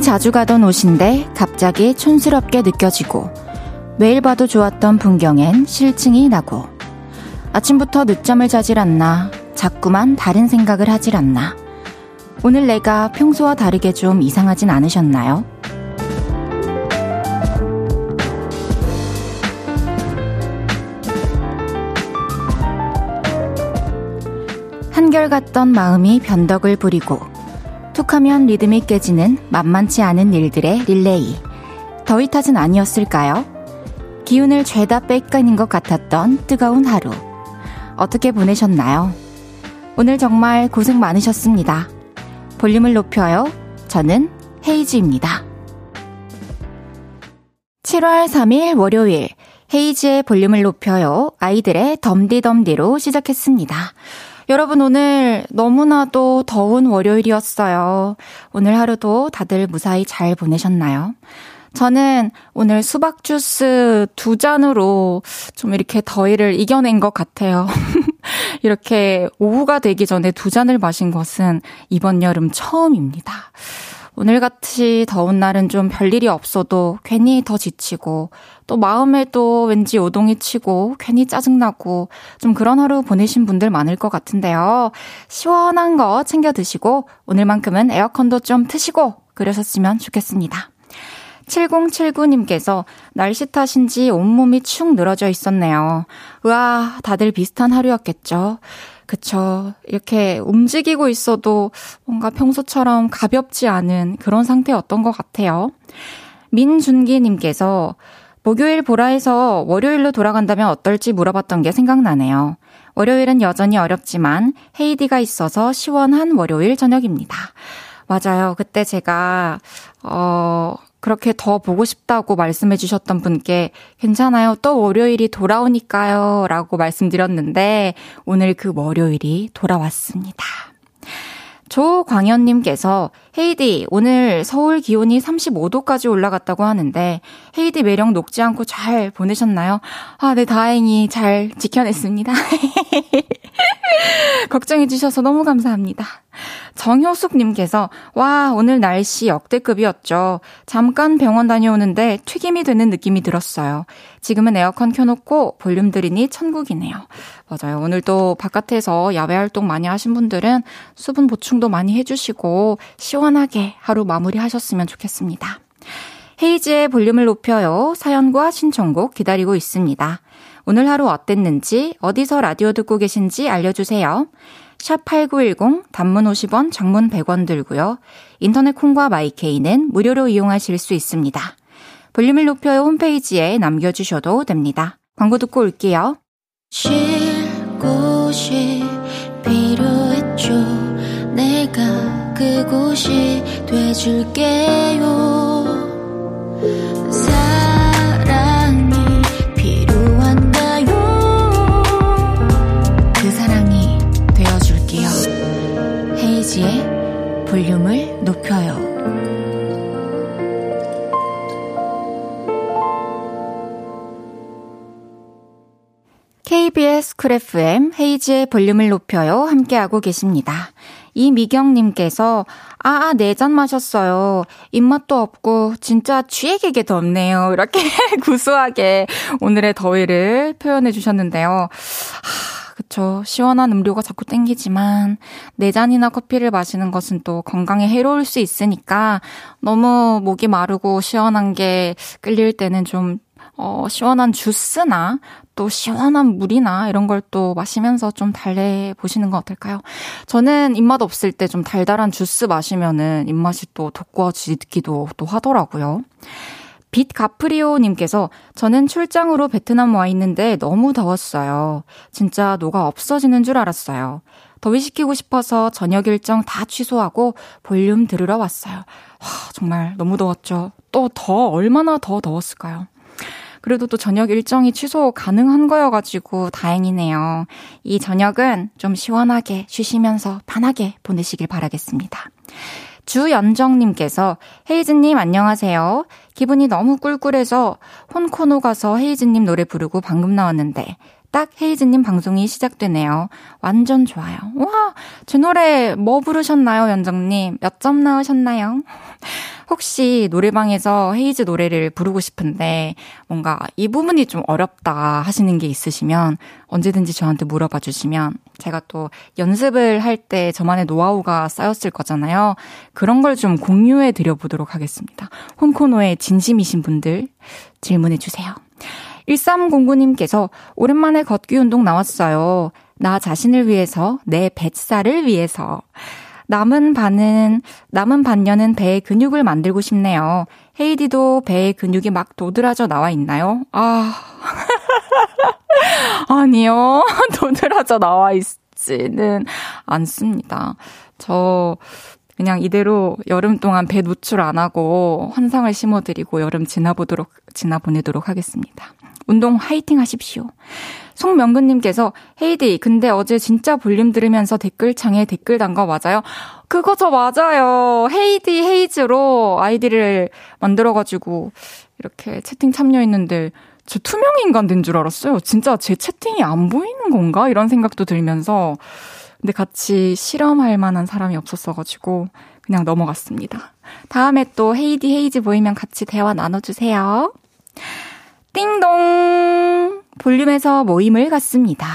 자주 가던 옷인데 갑자기 촌스럽게 느껴지고 매일 봐도 좋았던 풍경엔 실증이 나고 아침부터 늦잠을 자질 않나 자꾸만 다른 생각을 하질 않나 오늘 내가 평소와 다르게 좀 이상하진 않으셨나요? 한결같던 마음이 변덕을 부리고 툭하면 리듬이 깨지는 만만치 않은 일들의 릴레이. 더위 탓은 아니었을까요? 기운을 죄다 뺏기는 것 같았던 뜨거운 하루. 어떻게 보내셨나요? 오늘 정말 고생 많으셨습니다. 볼륨을 높여요. 저는 헤이즈입니다. 7월 3일 월요일 헤이즈의 볼륨을 높여요. 아이들의 덤디덤디로 시작했습니다. 여러분 오늘 너무나도 더운 월요일이었어요. 오늘 하루도 다들 무사히 잘 보내셨나요? 저는 오늘 수박 주스 두 잔으로 좀 이렇게 더위를 이겨낸 것 같아요. 이렇게 오후가 되기 전에 두 잔을 마신 것은 이번 여름 처음입니다. 오늘같이 더운 날은 좀 별일이 없어도 괜히 더 지치고 또 마음에도 왠지 요동이 치고 괜히 짜증나고 좀 그런 하루 보내신 분들 많을 것 같은데요. 시원한 거 챙겨 드시고 오늘만큼은 에어컨도 좀 트시고 그러셨으면 좋겠습니다. 7079님께서 날씨 탓인지 온몸이 축 늘어져 있었네요. 우와, 다들 비슷한 하루였겠죠. 그쵸. 이렇게 움직이고 있어도 뭔가 평소처럼 가볍지 않은 그런 상태였던 것 같아요. 민준기님께서 목요일 보라에서 월요일로 돌아간다면 어떨지 물어봤던 게 생각나네요. 월요일은 여전히 어렵지만 헤이디가 있어서 시원한 월요일 저녁입니다. 맞아요. 그때 제가, 어, 그렇게 더 보고 싶다고 말씀해 주셨던 분께 괜찮아요. 또 월요일이 돌아오니까요. 라고 말씀드렸는데 오늘 그 월요일이 돌아왔습니다. 조광현님께서 헤이디 오늘 서울 기온이 35도까지 올라갔다고 하는데 헤이디 매력 녹지 않고 잘 보내셨나요? 아, 네 다행히 잘 지켜냈습니다. 걱정해 주셔서 너무 감사합니다. 정효숙님께서, 와, 오늘 날씨 역대급이었죠. 잠깐 병원 다녀오는데 튀김이 되는 느낌이 들었어요. 지금은 에어컨 켜놓고 볼륨 들이니 천국이네요. 맞아요. 오늘 도 바깥에서 야외 활동 많이 하신 분들은 수분 보충도 많이 해주시고, 시원 하게 하루 마무리 하셨으면 좋겠습니다. 헤이즈의 볼륨을 높여요. 사연과 신청곡 기다리고 있습니다. 오늘 하루 어땠는지, 어디서 라디오 듣고 계신지 알려주세요. 샵8910 단문 50원, 장문 100원 들고요. 인터넷 콩과 마이케이는 무료로 이용하실 수 있습니다. 볼륨을 높여요 홈페이지에 남겨주셔도 됩니다. 광고 듣고 올게요. 쉴 곳이 필요했죠. 내가 그곳이 돼줄게요. 이은지의 볼륨을 높여요. KBS 쿨 FM 헤이지의 볼륨을 높여요. 함께하고 계십니다. 이미경님께서, 아, 네 잔 마셨어요. 입맛도 없고, 진짜 쥐에게 덥네요. 이렇게 구수하게 오늘의 더위를 표현해 주셨는데요. 하, 그쵸. 시원한 음료가 자꾸 땡기지만, 네 잔이나 커피를 마시는 것은 또 건강에 해로울 수 있으니까, 너무 목이 마르고 시원한 게 끌릴 때는 좀, 어, 시원한 주스나, 또 시원한 물이나 이런 걸 또 마시면서 좀 달래 보시는 건 어떨까요? 저는 입맛 없을 때 좀 달달한 주스 마시면은 입맛이 또 돋구어지기도 또 하더라고요. 빛 가프리오님께서 저는 출장으로 베트남 와 있는데 너무 더웠어요. 진짜 노가 없어지는 줄 알았어요. 더위시키고 싶어서 저녁 일정 다 취소하고 볼륨 들으러 왔어요. 와, 정말 너무 더웠죠. 또 더, 얼마나 더 더웠을까요? 그래도 또 저녁 일정이 취소 가능한 거여가지고 다행이네요. 이 저녁은 좀 시원하게 쉬시면서 편하게 보내시길 바라겠습니다. 주연정님께서 헤이즈님 안녕하세요. 기분이 너무 꿀꿀해서 혼코노 가서 헤이즈님 노래 부르고 방금 나왔는데 딱 헤이즈님 방송이 시작되네요. 완전 좋아요. 와, 제 노래 뭐 부르셨나요, 연정님? 몇 점 나오셨나요? 혹시 노래방에서 헤이즈 노래를 부르고 싶은데 뭔가 이 부분이 좀 어렵다 하시는 게 있으시면 언제든지 저한테 물어봐 주시면 제가 또 연습을 할 때 저만의 노하우가 쌓였을 거잖아요. 그런 걸 좀 공유해 드려 보도록 하겠습니다. 홈코노에 진심이신 분들 질문해 주세요. 1309님께서 오랜만에 걷기 운동 나왔어요. 나 자신을 위해서, 내 뱃살을 위해서. 남은 반은, 남은 반년은 배에 근육을 만들고 싶네요. 헤이디도 배에 근육이 막 도드라져 나와 있나요? 아. 아니요. 도드라져 나와 있지는 않습니다. 저, 그냥 이대로 여름 동안 배 노출 안 하고 환상을 심어드리고 여름 지나보도록, 지나보내도록 하겠습니다. 운동 화이팅 하십시오. 송명근님께서 헤이디 근데 어제 진짜 볼륨 들으면서 댓글창에 댓글 단거 맞아요? 그거 저 맞아요. 헤이디 헤이즈로 아이디를 만들어가지고 이렇게 채팅 참여했는데 저 투명 인간 된 줄 알았어요. 진짜 제 채팅이 안 보이는 건가? 이런 생각도 들면서 근데 같이 실험할 만한 사람이 없었어가지고 그냥 넘어갔습니다. 다음에 또 헤이디 헤이즈 보이면 같이 대화 나눠주세요. 띵동! 볼륨에서 모임을 갖습니다.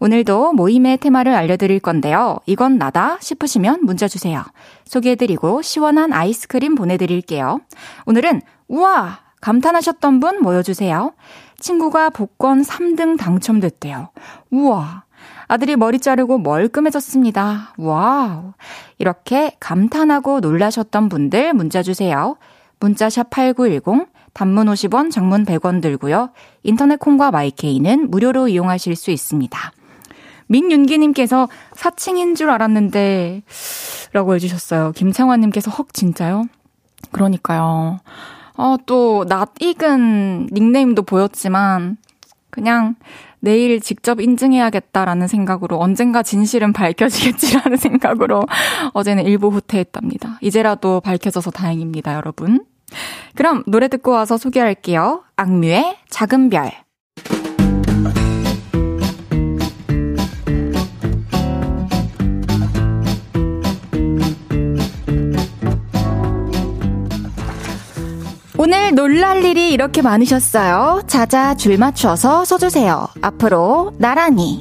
오늘도 모임의 테마를 알려드릴 건데요. 이건 나다 싶으시면 문자 주세요. 소개해드리고 시원한 아이스크림 보내드릴게요. 오늘은 우와! 감탄하셨던 분 모여주세요. 친구가 복권 3등 당첨됐대요. 우와! 아들이 머리 자르고 멀끔해졌습니다. 와우! 이렇게 감탄하고 놀라셨던 분들 문자 주세요. 문자샵 8910 단문 50원, 장문 100원 들고요. 인터넷 콩과 마이케이는 무료로 이용하실 수 있습니다. 민윤기님께서 사칭인 줄 알았는데, 라고 해주셨어요. 김창환님께서 헉, 진짜요? 그러니까요. 어, 또, 낯익은 닉네임도 보였지만, 그냥 내일 직접 인증해야겠다라는 생각으로 언젠가 진실은 밝혀지겠지라는 생각으로 어제는 일부 후퇴했답니다. 이제라도 밝혀져서 다행입니다, 여러분. 그럼 노래 듣고 와서 소개할게요. 악뮤의 작은 별. 오늘 놀랄 일이 이렇게 많으셨어요. 자자 줄 맞춰서 서주세요. 앞으로 나란히.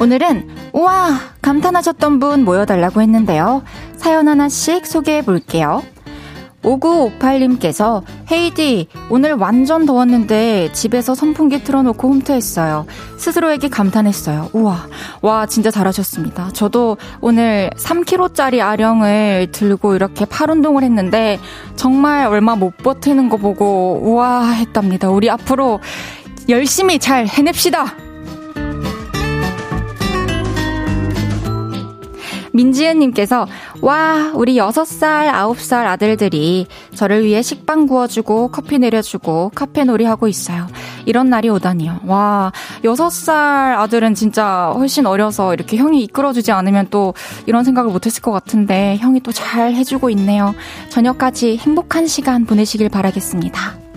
오늘은 우와! 감탄하셨던 분 모여달라고 했는데요. 사연 하나씩 소개해 볼게요. 5958님께서 헤이디 오늘 완전 더웠는데 집에서 선풍기 틀어놓고 홈트했어요. 스스로에게 감탄했어요. 우와 와 진짜 잘하셨습니다. 저도 오늘 3kg짜리 아령을 들고 이렇게 팔 운동을 했는데 정말 얼마 못 버티는 거 보고 우와 했답니다. 우리 앞으로 열심히 잘 해냅시다. 민지은님께서, 와, 우리 6살, 9살 아들들이 저를 위해 식빵 구워주고 커피 내려주고 카페 놀이 하고 있어요. 이런 날이 오다니요. 와, 6살 아들은 진짜 훨씬 어려서 이렇게 형이 이끌어주지 않으면 또 이런 생각을 못했을 것 같은데 형이 또 잘 해주고 있네요. 저녁까지 행복한 시간 보내시길 바라겠습니다.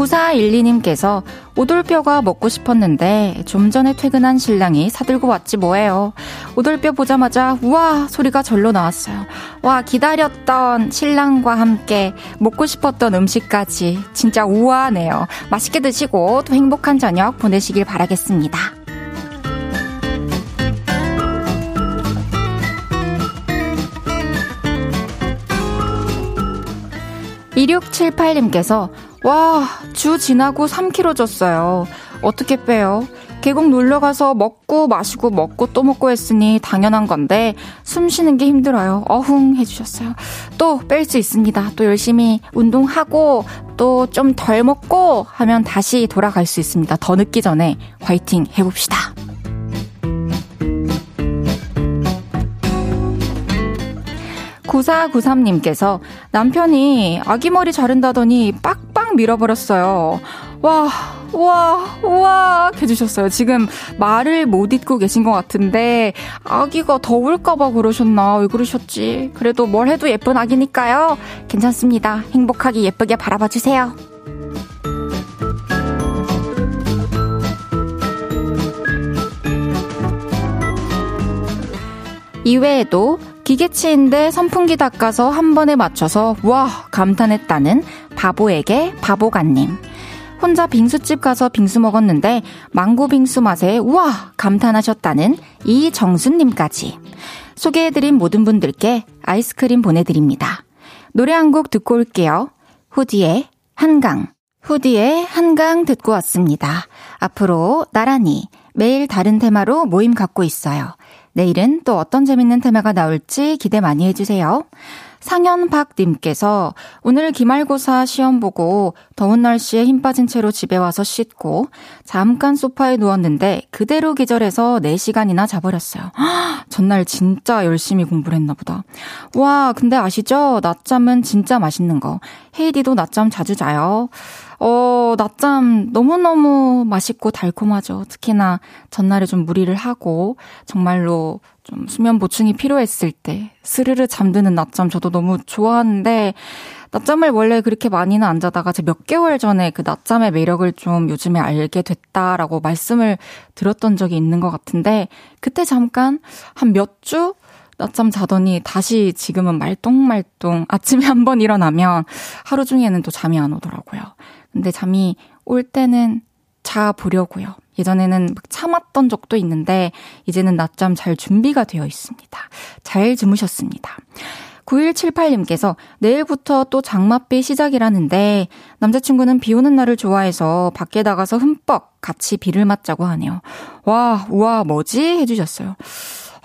9412님께서 오돌뼈가 먹고 싶었는데 좀 전에 퇴근한 신랑이 사들고 왔지 뭐예요. 오돌뼈 보자마자 우와 소리가 절로 나왔어요. 와 기다렸던 신랑과 함께 먹고 싶었던 음식까지 진짜 우아하네요. 맛있게 드시고 또 행복한 저녁 보내시길 바라겠습니다. 2678님께서 와, 주 지나고 3kg 쪘어요. 어떻게 빼요? 계곡 놀러 가서 먹고 마시고 먹고 또 먹고 했으니 당연한 건데 숨 쉬는 게 힘들어요. 어흥 해주셨어요. 또 뺄 수 있습니다. 또 열심히 운동하고 또 좀 덜 먹고 하면 다시 돌아갈 수 있습니다. 더 늦기 전에 화이팅 해봅시다. 9493님께서 남편이 아기 머리 자른다더니 빡 싹 밀어버렸어요. 와, 와, 와, 해주셨어요. 지금 말을 못 잊고 계신 것 같은데, 아기가 더울까봐 그러셨나, 왜 그러셨지. 그래도 뭘 해도 예쁜 아기니까요. 괜찮습니다. 행복하게 예쁘게 바라봐주세요. 이외에도 기계치인데 선풍기 닦아서 한 번에 맞춰서 와 감탄했다는 바보에게 바보가님. 혼자 빙수집 가서 빙수 먹었는데 망고 빙수 맛에 우와 감탄하셨다는 이정순님까지 소개해드린 모든 분들께 아이스크림 보내드립니다. 노래 한 곡 듣고 올게요. 후디의 한강. 후디의 한강 듣고 왔습니다. 앞으로 나란히 매일 다른 테마로 모임 갖고 있어요. 내일은 또 어떤 재밌는 테마가 나올지 기대 많이 해주세요. 상현박님께서 오늘 기말고사 시험 보고 더운 날씨에 힘 빠진 채로 집에 와서 씻고 잠깐 소파에 누웠는데 그대로 기절해서 4시간이나 자버렸어요. 전날 진짜 열심히 공부를 했나 보다. 와, 근데 아시죠? 낮잠은 진짜 맛있는 거. 헤이디도 낮잠 자주 자요. 어, 낮잠 너무너무 맛있고 달콤하죠. 특히나 전날에 좀 무리를 하고 정말로 좀 수면 보충이 필요했을 때 스르르 잠드는 낮잠 저도 너무 좋아하는데 낮잠을 원래 그렇게 많이는 안 자다가 제몇 개월 전에 그 낮잠의 매력을 좀 요즘에 알게 됐다라고 말씀을 들었던 적이 있는 것 같은데 그때 잠깐 한 몇 주 낮잠 자더니 다시 지금은 말똥말똥 아침에 한 번 일어나면 하루 중에는 또 잠이 안 오더라고요. 근데 잠이 올 때는 자 보려고요. 예전에는 참았던 적도 있는데 이제는 낮잠 잘 준비가 되어 있습니다. 잘 주무셨습니다. 9178님께서 내일부터 또 장맛비 시작이라는데 남자친구는 비 오는 날을 좋아해서 밖에 나가서 흠뻑 같이 비를 맞자고 하네요. 와, 우와, 뭐지? 해주셨어요.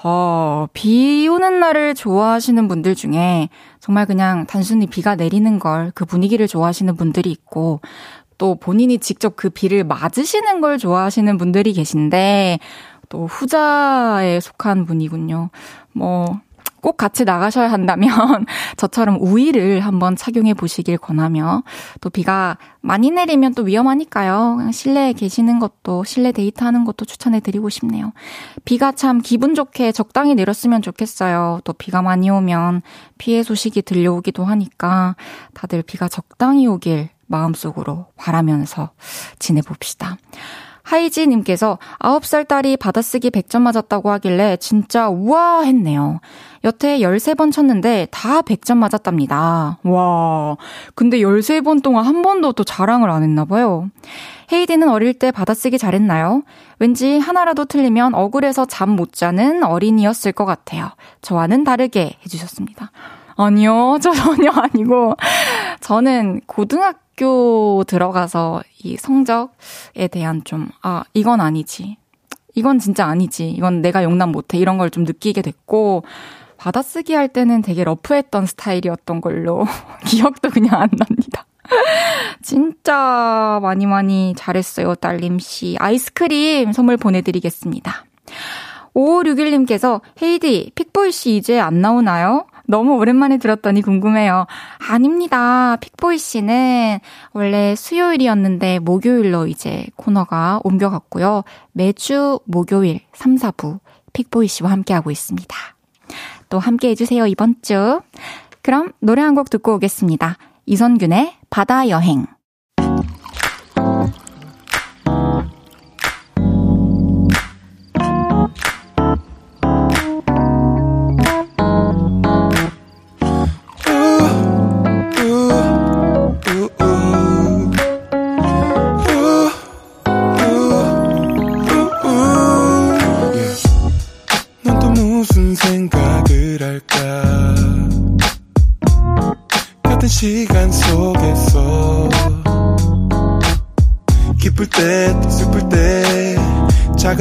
어, 비 오는 날을 좋아하시는 분들 중에 정말 그냥 단순히 비가 내리는 걸 그 분위기를 좋아하시는 분들이 있고 또 본인이 직접 그 비를 맞으시는 걸 좋아하시는 분들이 계신데 또 후자에 속한 분이군요. 뭐 꼭 같이 나가셔야 한다면 저처럼 우위를 한번 착용해 보시길 권하며 또 비가 많이 내리면 또 위험하니까요. 그냥 실내에 계시는 것도 실내 데이트 하는 것도 추천해 드리고 싶네요. 비가 참 기분 좋게 적당히 내렸으면 좋겠어요. 또 비가 많이 오면 피해 소식이 들려오기도 하니까 다들 비가 적당히 오길 마음속으로 바라면서 지내봅시다. 하이지님께서 9살 딸이 받아쓰기 100점 맞았다고 하길래 진짜 우와 했네요. 여태 13번 쳤는데 다 100점 맞았답니다. 와. 근데 13번 동안 한 번도 또 자랑을 안 했나 봐요. 헤이디는 어릴 때 받아쓰기 잘했나요? 왠지 하나라도 틀리면 억울해서 잠 못 자는 어린이였을 것 같아요. 저와는 다르게 해주셨습니다. 아니요, 저 전혀 아니고. 저는 고등학교 학교 들어가서 이 성적에 대한 좀, 아, 이건 아니지. 이건 진짜 아니지. 이건 내가 용납 못해. 이런 걸 좀 느끼게 됐고, 받아쓰기 할 때는 되게 러프했던 스타일이었던 걸로 기억도 그냥 안 납니다. 진짜 많이 많이 잘했어요, 딸림씨. 아이스크림 선물 보내드리겠습니다. 5561님께서 헤이디, 픽보이씨 이제 안 나오나요? 너무 오랜만에 들었더니 궁금해요. 아닙니다. 픽보이 씨는 원래 수요일이었는데 목요일로 이제 코너가 옮겨갔고요. 매주 목요일 3, 4부 픽보이 씨와 함께하고 있습니다. 또 함께 해주세요, 이번 주. 그럼 노래 한 곡 듣고 오겠습니다. 이선균의 바다 여행.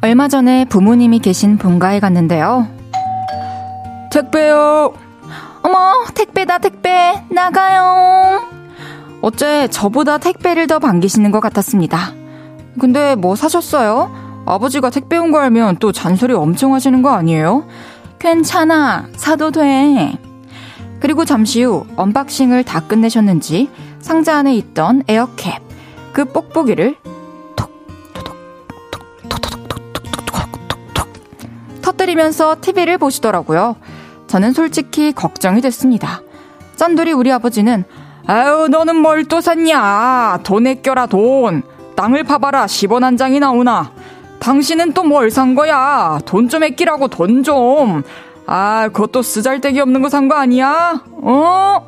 얼마 전에 부모님이 계신 본가에 갔는데요. 택배요! 어머, 택배다, 택배! 나가요! 어째 저보다 택배를 더 반기시는 것 같았습니다. 근데 뭐 사셨어요? 아버지가 택배 온 거 알면 또 잔소리 엄청 하시는 거 아니에요? 괜찮아. 사도 돼. 그리고 잠시 후 언박싱을 다 끝내셨는지 상자 안에 있던 에어캡, 그 뽁뽁이를 터뜨리면서 TV를 보시더라고요. 저는 솔직히 걱정이 됐습니다. 짠돌이 우리 아버지는 아유 너는 뭘 또 샀냐 돈에 껴라 돈 땅을 파봐라 10원 한 장이 나오나 당신은 또 뭘 산 거야 돈 좀 아끼라고 돈 좀 아, 그것도 쓰잘데기 없는 거 산 거 아니야? 어?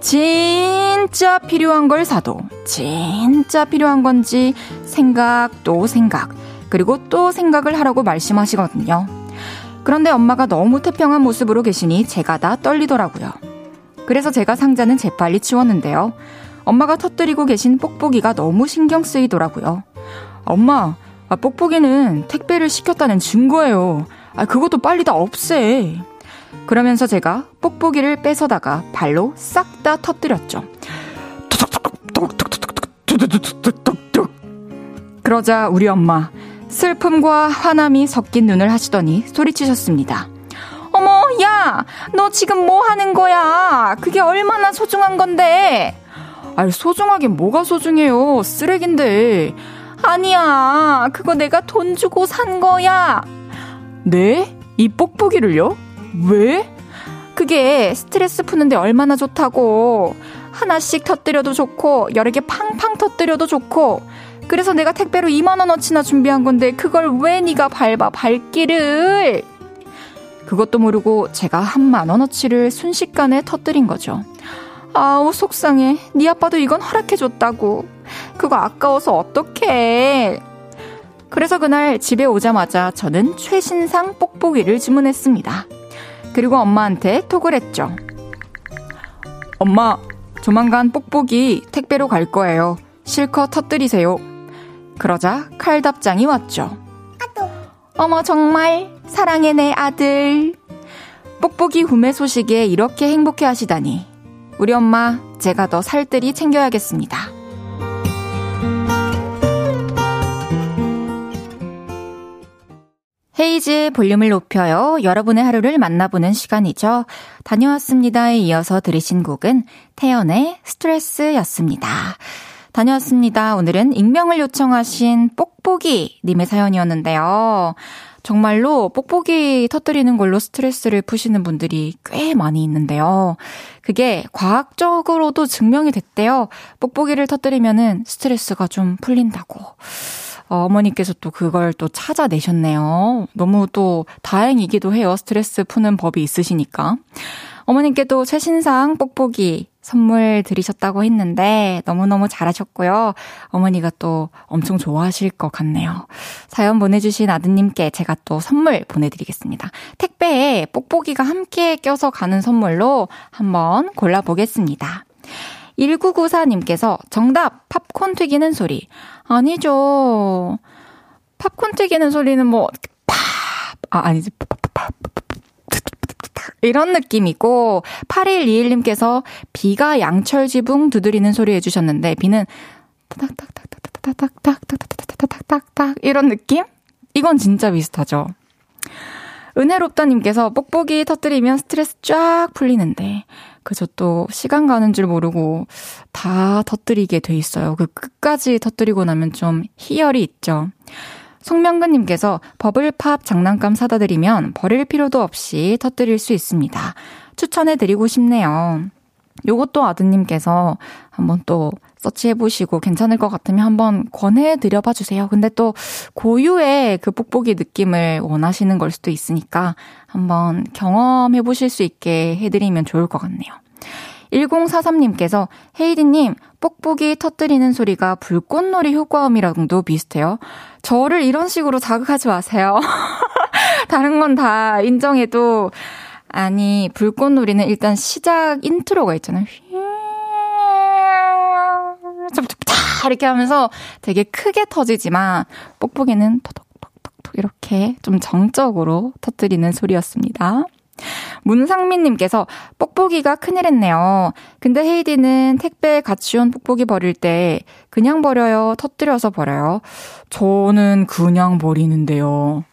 진짜 필요한 걸 사도 진짜 필요한 건지 생각 또 생각 그리고 또 생각을 하라고 말씀하시거든요. 그런데 엄마가 너무 태평한 모습으로 계시니 제가 다 떨리더라고요. 그래서 제가 상자는 재빨리 치웠는데요. 엄마가 터뜨리고 계신 뽁뽁이가 너무 신경 쓰이더라고요. 엄마, 아, 뽁뽁이는 택배를 시켰다는 증거예요. 아, 그것도 빨리 다 없애. 그러면서 제가 뽁뽁이를 뺏어다가 발로 싹 다 터뜨렸죠. 그러자 우리 엄마 슬픔과 화남이 섞인 눈을 하시더니 소리치셨습니다. 어머, 야, 너 지금 뭐 하는 거야? 그게 얼마나 소중한 건데? 아, 소중하긴 뭐가 소중해요? 쓰레긴데. 아니야, 그거 내가 돈 주고 산 거야. 네? 이 뽁뽁이를요? 왜? 그게 스트레스 푸는데 얼마나 좋다고. 하나씩 터뜨려도 좋고, 여러 개 팡팡 터뜨려도 좋고. 그래서 내가 택배로 2만원어치나 준비한 건데, 그걸 왜 네가 밟아, 발길을? 그것도 모르고 제가 한 만원어치를 순식간에 터뜨린 거죠. 아우, 속상해. 네 아빠도 이건 허락해줬다고. 그거 아까워서 어떡해. 그래서 그날 집에 오자마자 저는 최신상 뽁뽁이를 주문했습니다. 그리고 엄마한테 톡을 했죠. 엄마, 조만간 뽁뽁이 택배로 갈 거예요. 실컷 터뜨리세요. 그러자 칼답장이 왔죠. 어머, 정말 사랑해 내 아들. 뽁뽁이 구매 소식에 이렇게 행복해 하시다니. 우리 엄마, 제가 더 살뜰히 챙겨야겠습니다. 헤이즈의 볼륨을 높여요. 여러분의 하루를 만나보는 시간이죠. 다녀왔습니다에 이어서 들으신 곡은 태연의 스트레스였습니다. 다녀왔습니다. 오늘은 익명을 요청하신 뽁뽁이 님의 사연이었는데요. 정말로 뽁뽁이 터뜨리는 걸로 스트레스를 푸시는 분들이 꽤 많이 있는데요. 그게 과학적으로도 증명이 됐대요. 뽁뽁이를 터뜨리면은 스트레스가 좀 풀린다고. 어, 어머니께서 또 그걸 또 찾아내셨네요. 너무 또 다행이기도 해요. 스트레스 푸는 법이 있으시니까. 어머님께도 최신상 뽁뽁이 선물 드리셨다고 했는데 너무너무 잘하셨고요. 어머니가 또 엄청 좋아하실 것 같네요. 사연 보내주신 아드님께 제가 또 선물 보내드리겠습니다. 택배에 뽁뽁이가 함께 껴서 가는 선물로 한번 골라보겠습니다. 1994님께서 정답 팝콘 튀기는 소리. 아니죠. 팝콘 튀기는 소리는 뭐, 팝! 아, 아니지. 팝 팝 팝. 이런 느낌이고, 8121님께서 비가 양철 지붕 두드리는 소리 해주셨는데, 비는 타닥타닥타닥타닥타닥타닥타닥타닥타닥 이런 느낌? 이건 진짜 비슷하죠. 은혜롭다님께서 뽁뽁이 터뜨리면 스트레스 쫙 풀리는데, 그저 또 시간 가는 줄 모르고 다 터뜨리게 돼 있어요. 그 끝까지 터뜨리고 나면 좀 희열이 있죠. 송명근님께서 버블 팝 장난감 사다 드리면 버릴 필요도 없이 터뜨릴 수 있습니다. 추천해 드리고 싶네요. 요것도 아드님께서 한번 또 서치해보시고 괜찮을 것 같으면 한번 권해드려봐 주세요. 근데 또 고유의 그 뽁뽁이 느낌을 원하시는 걸 수도 있으니까 한번 경험해보실 수 있게 해드리면 좋을 것 같네요. 1043님께서 헤이디님 뽁뽁이 터뜨리는 소리가 불꽃놀이 효과음이랑도 비슷해요. 저를 이런 식으로 자극하지 마세요. 다른 건 다 인정해도 아니 불꽃놀이는 일단 시작 인트로가 있잖아요. 이렇게 하면서 되게 크게 터지지만 뽁뽁이는 토독톡톡톡 이렇게 좀 정적으로 터뜨리는 소리였습니다. 문상민님께서 뽁뽁이가 큰일 했네요. 근데 헤이디는 택배 같이 온 뽁뽁이 버릴 때 그냥 버려요? 터뜨려서 버려요? 저는 그냥 버리는데요.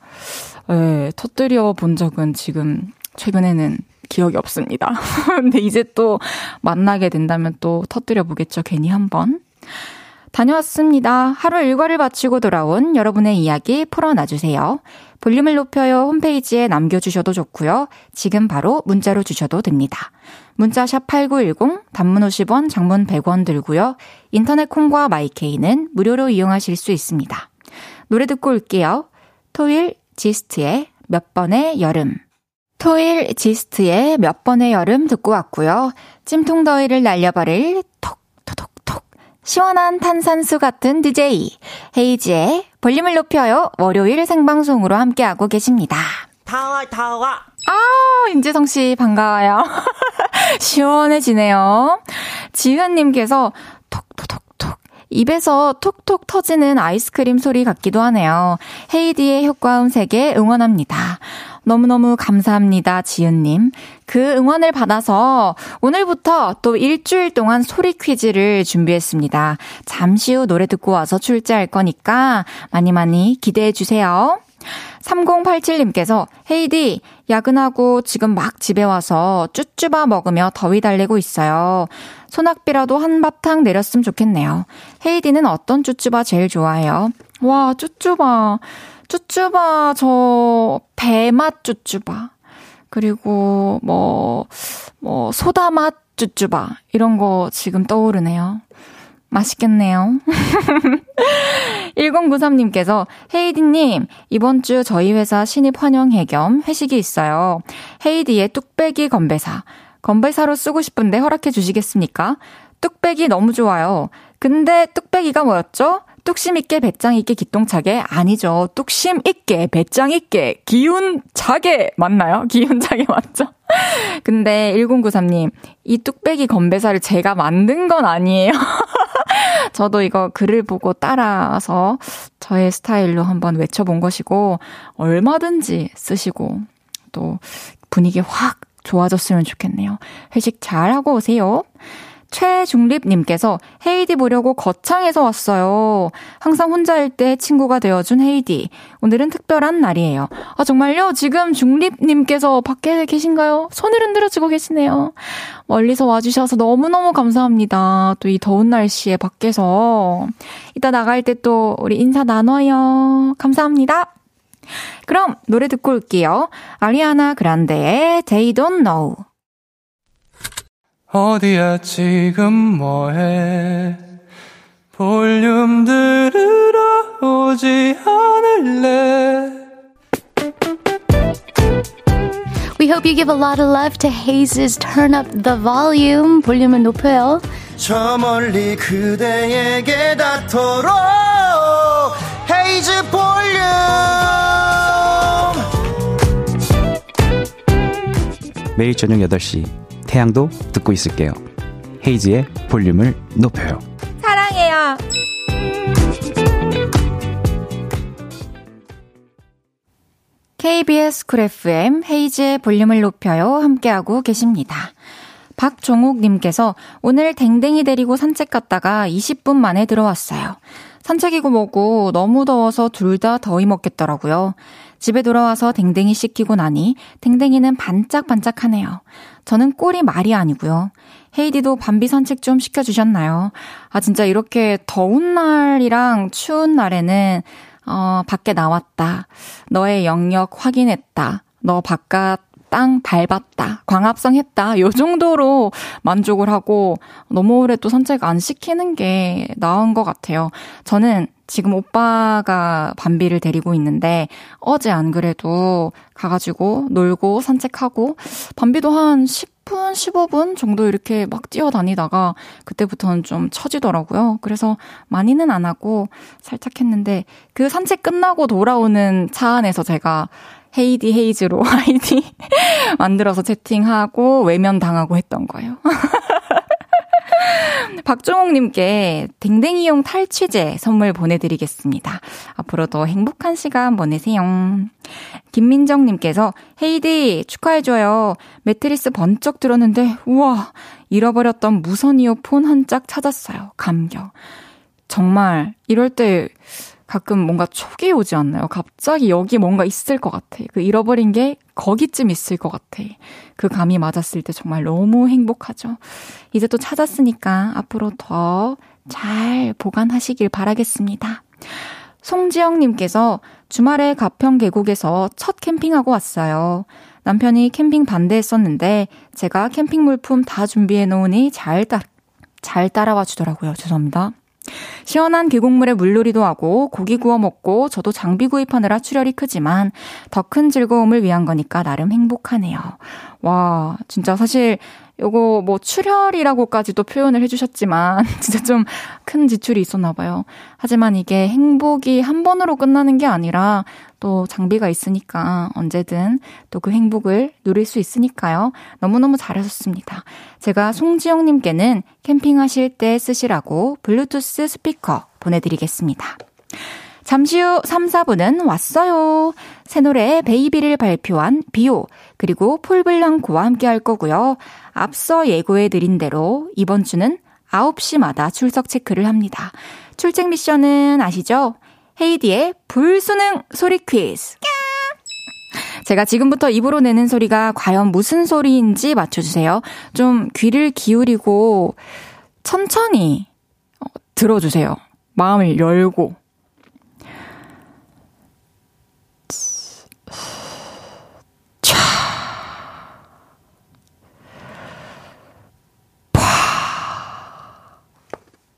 예, 터뜨려 본 적은 지금 최근에는 기억이 없습니다. 근데 이제 또 만나게 된다면 또 터뜨려 보겠죠. 괜히 한번. 다녀왔습니다. 하루 일과를 마치고 돌아온 여러분의 이야기 풀어놔주세요. 볼륨을 높여요 홈페이지에 남겨주셔도 좋고요. 지금 바로 문자로 주셔도 됩니다. 문자 샵 8910, 단문 50원, 장문 100원 들고요. 인터넷 콩과 마이케이는 무료로 이용하실 수 있습니다. 노래 듣고 올게요. 토일 지스트의 몇 번의 여름. 토일 지스트의 몇 번의 여름 듣고 왔고요. 찜통더위를 날려버릴 톡. 시원한 탄산수 같은 DJ. 헤이지의 볼륨을 높여요. 월요일 생방송으로 함께하고 계십니다. 타와, 타와. 아, 임재성 씨 반가워요. 시원해지네요. 지현님께서 톡톡톡톡. 입에서 톡톡 터지는 아이스크림 소리 같기도 하네요. 헤이디의 효과음 세계 응원합니다. 너무너무 감사합니다, 지은님. 그 응원을 받아서 오늘부터 또 일주일 동안 소리 퀴즈를 준비했습니다. 잠시 후 노래 듣고 와서 출제할 거니까 많이 많이 기대해 주세요. 3087님께서 헤이디 야근하고 지금 막 집에 와서 쭈쭈바 먹으며 더위 달래고 있어요. 소낙비라도 한바탕 내렸으면 좋겠네요. 헤이디는 어떤 쭈쭈바 제일 좋아해요? 와 쭈쭈바 쭈쭈바 저 배맛 쭈쭈바 그리고 뭐뭐 뭐 소다맛 쭈쭈바 이런 거 지금 떠오르네요. 맛있겠네요. 1093님께서 헤이디님 이번 주 저희 회사 신입 환영회 겸 회식이 있어요. 헤이디의 뚝배기 건배사. 건배사로 쓰고 싶은데 허락해 주시겠습니까? 뚝배기 너무 좋아요. 근데 뚝배기가 뭐였죠? 뚝심 있게 배짱 있게 기똥차게 아니죠. 뚝심 있게 배짱 있게 기운 차게 맞나요? 기운 차게 맞죠? 근데 1093님 이 뚝배기 건배사를 제가 만든 건 아니에요. 저도 이거 글을 보고 따라서 저의 스타일로 한번 외쳐본 것이고 얼마든지 쓰시고 또 분위기 확 좋아졌으면 좋겠네요. 회식 잘 하고 오세요. 최중립님께서 헤이디 보려고 거창에서 왔어요. 항상 혼자일 때 친구가 되어준 헤이디. 오늘은 특별한 날이에요. 아, 정말요? 지금 중립님께서 밖에 계신가요? 손을 흔들어주고 계시네요. 멀리서 와주셔서 너무너무 감사합니다. 또 이 더운 날씨에 밖에서. 이따 나갈 때 또 우리 인사 나눠요. 감사합니다. 그럼 노래 듣고 올게요. 아리아나 그란데의 They Don't Know. 어디야 지금 뭐해 볼륨 들으러 오지 않을래 We hope you give a lot of love to Haze's Turn Up the Volume. 볼륨을 높여요. 저 멀리 그대에게 닿도록 헤이즈 볼륨 매일 저녁 8시 태양도 듣고 있을게요. 헤이즈의 볼륨을 높여요. 사랑해요. KBS 쿨 FM 헤이즈의 볼륨을 높여요. 함께하고 계십니다. 박종욱님께서 오늘 댕댕이 데리고 산책 갔다가 20분 만에 들어왔어요. 산책이고 뭐고 너무 더워서 둘 다 더위 먹겠더라고요. 집에 돌아와서 댕댕이 씻기고 나니 댕댕이는 반짝반짝하네요. 저는 꼴이 말이 아니고요. 헤이디도 밤비 산책 좀 시켜주셨나요? 아, 진짜 이렇게 더운 날이랑 추운 날에는, 어, 밖에 나왔다. 너의 영역 확인했다. 너 바깥 땅 밟았다. 광합성 했다. 요 정도로 만족을 하고 너무 오래 또 산책 안 시키는 게 나은 것 같아요. 저는 지금 오빠가 밤비를 데리고 있는데 어제 안 그래도 가가지고 놀고 산책하고 밤비도 한 10분, 15분 정도 이렇게 막 뛰어다니다가 그때부터는 좀 처지더라고요. 그래서 많이는 안 하고 살짝 했는데 그 산책 끝나고 돌아오는 차 안에서 제가 헤이디 헤이즈로 아이디 만들어서 채팅하고 외면 당하고 했던 거예요. 박종옥님께 댕댕이용 탈취제 선물 보내드리겠습니다. 앞으로도 행복한 시간 보내세요. 김민정님께서 헤이디 축하해줘요. 매트리스 번쩍 들었는데 우와 잃어버렸던 무선 이어폰 한 짝 찾았어요. 감격. 정말 이럴 때 가끔 뭔가 촉이 오지 않나요? 갑자기 여기 뭔가 있을 것 같아. 그 잃어버린 게 거기쯤 있을 것 같아. 그 감이 맞았을 때 정말 너무 행복하죠. 이제 또 찾았으니까 앞으로 더 잘 보관하시길 바라겠습니다. 송지영님께서 주말에 가평 계곡에서 첫 캠핑하고 왔어요. 남편이 캠핑 반대했었는데 제가 캠핑 물품 다 준비해 놓으니 잘, 따, 잘 따라와 주더라고요. 죄송합니다. 시원한 계곡물에 물놀이도 하고 고기 구워 먹고 저도 장비 구입하느라 출혈이 크지만 더 큰 즐거움을 위한 거니까 나름 행복하네요. 와, 진짜 사실 요거 뭐 출혈이라고까지도 표현을 해주셨지만 진짜 좀 큰 지출이 있었나 봐요. 하지만 이게 행복이 한 번으로 끝나는 게 아니라 또 장비가 있으니까 언제든 또 그 행복을 누릴 수 있으니까요. 너무너무 잘하셨습니다. 제가 송지영님께는 캠핑하실 때 쓰시라고 블루투스 스피커 보내드리겠습니다. 잠시 후 3, 4분은 왔어요. 새 노래 베이비를 발표한 비오, 그리고 폴블랑코와 함께 할 거고요. 앞서 예고해 드린 대로 이번 주는 9시마다 출석 체크를 합니다. 출첵 미션은 아시죠? 헤이디의 불수능 소리 퀴즈. 제가 지금부터 입으로 내는 소리가 과연 무슨 소리인지 맞춰주세요. 좀 귀를 기울이고 천천히 어, 들어주세요. 마음을 열고.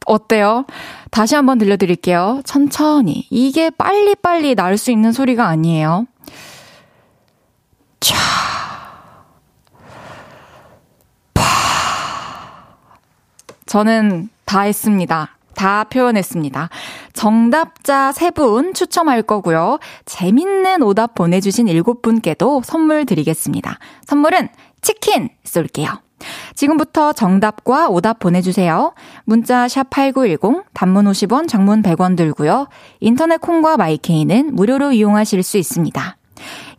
어때요? 다시 한번 들려드릴게요. 천천히. 이게 빨리빨리 날 수 있는 소리가 아니에요. 차. 파. 저는 다 했습니다. 다 표현했습니다. 정답자 3분 추첨할 거고요. 재밌는 오답 보내주신 7분께도 선물 드리겠습니다. 선물은 치킨 쏠게요. 지금부터 정답과 오답 보내주세요. 문자 샵 8910, 단문 50원, 장문 100원 들고요. 인터넷 콩과 마이케이는 무료로 이용하실 수 있습니다.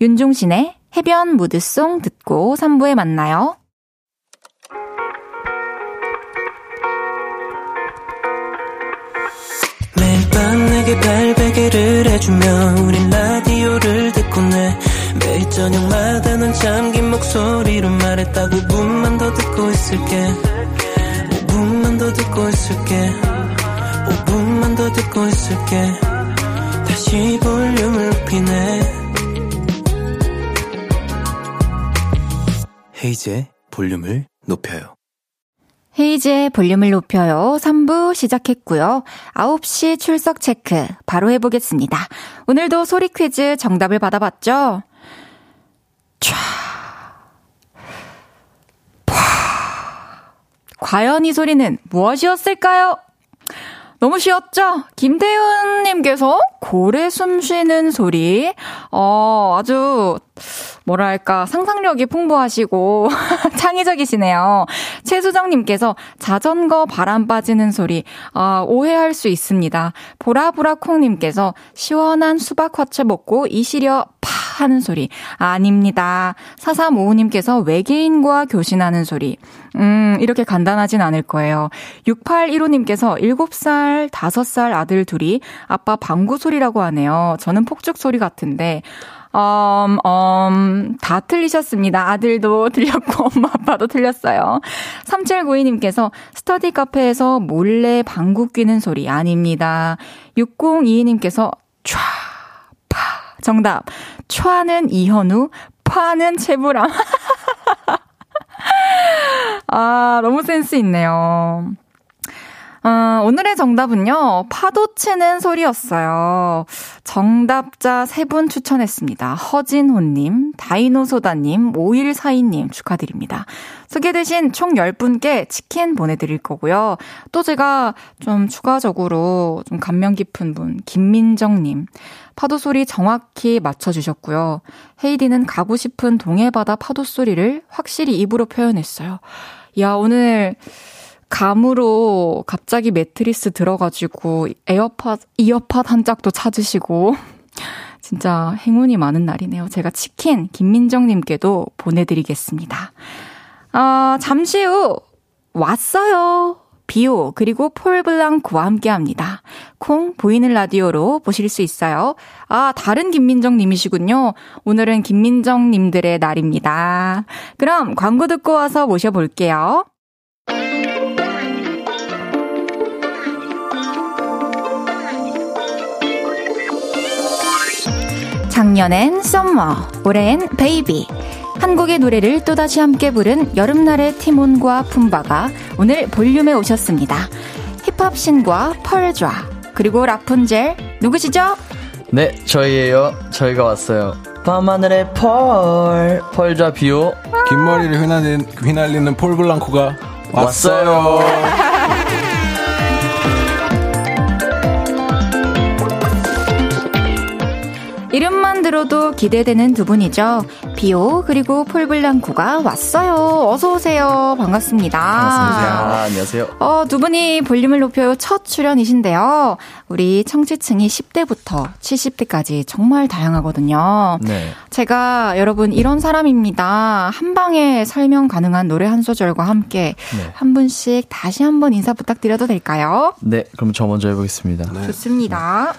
윤종신의 해변 무드송 듣고 3부에 만나요. 매일 밤 내게 발베개를 해주며 우린 라디오를 듣고 내 매일 저녁마다 넌 잠긴 목소리로 말했다 5분만 더 듣고 있을게 5분만 더 듣고 있을게 5분만 더 듣고 있을게 다시 볼륨을 높이네 헤이즈의 볼륨을 높여요. 헤이즈의 볼륨을 높여요. 3부 시작했고요. 9시 출석 체크 바로 해보겠습니다. 오늘도 소리 퀴즈 정답을 받아봤죠? 촤. 파. 과연 이 소리는 무엇이었을까요? 너무 쉬웠죠? 김태훈님께서 고래 숨 쉬는 소리. 어, 아주, 뭐랄까, 상상력이 풍부하시고, 창의적이시네요. 최수정님께서 자전거 바람 빠지는 소리. 아, 오해할 수 있습니다. 보라보라콩님께서 시원한 수박 화채 먹고 이시려 파 하는 소리. 아닙니다. 4355님께서 외계인과 교신하는 소리. 음, 이렇게 간단하진 않을 거예요. 6815님께서 7살, 5살 아들 둘이 아빠 방구 소리라고 하네요. 저는 폭죽 소리 같은데. um, um, 다 틀리셨습니다. 아들도 틀렸고, 엄마, 아빠도 틀렸어요. 3792님께서 스터디 카페에서 몰래 방구 뀌는 소리 아닙니다. 6022님께서 촤, 파. 정답. 촤는 이현우, 파는 최불암. 아, 너무 센스 있네요. 어, 오늘의 정답은요, 파도 치는 소리였어요. 정답자 세 분 추천했습니다. 허진호님, 다이노소다님, 5142님 축하드립니다. 소개되신 총 10분께 치킨 보내드릴 거고요. 또 제가 좀 추가적으로 좀 감명 깊은 분, 김민정님. 파도 소리 정확히 맞춰주셨고요. 헤이디는 가고 싶은 동해바다 파도 소리를 확실히 입으로 표현했어요. 야, 오늘, 감으로 갑자기 매트리스 들어가지고 에어팟, 이어팟 한 짝도 찾으시고 진짜 행운이 많은 날이네요. 제가 치킨 김민정님께도 보내드리겠습니다. 아, 잠시 후 왔어요. 비오 그리고 폴 블랑코와 함께합니다. 콩 보이는 라디오로 보실 수 있어요. 아 다른 김민정 님이시군요. 오늘은 김민정 님들의 날입니다. 그럼 광고 듣고 와서 모셔볼게요. 작년엔 Summer, 올해엔 Baby. 한 곡의 노래를 또다시 함께 부른 여름날의 티몬과 품바가 오늘 볼륨에 오셨습니다. 힙합 신과 펄좌, 그리고 라푼젤, 누구시죠? 네, 저희예요. 저희가 왔어요. 밤하늘의 펄, 펄좌 비오. 긴 머리를 휘날리는, 휘날리는 폴 블랑코가 왔어요. 이름만 들어도 기대되는 두 분이죠. 비오 그리고 폴블랑코가 왔어요. 어서 오세요. 반갑습니다. 반갑습니다. 아, 안녕하세요. 어, 두 분이 볼륨을 높여요 첫 출연이신데요. 우리 청취층이 10대부터 70대까지 정말 다양하거든요. 네. 제가 여러분 이런 사람입니다. 한 방에 설명 가능한 노래 한 소절과 함께 네. 한 분씩 다시 한번 인사 부탁드려도 될까요? 네, 그럼 저 먼저 해보겠습니다. 네. 좋습니다.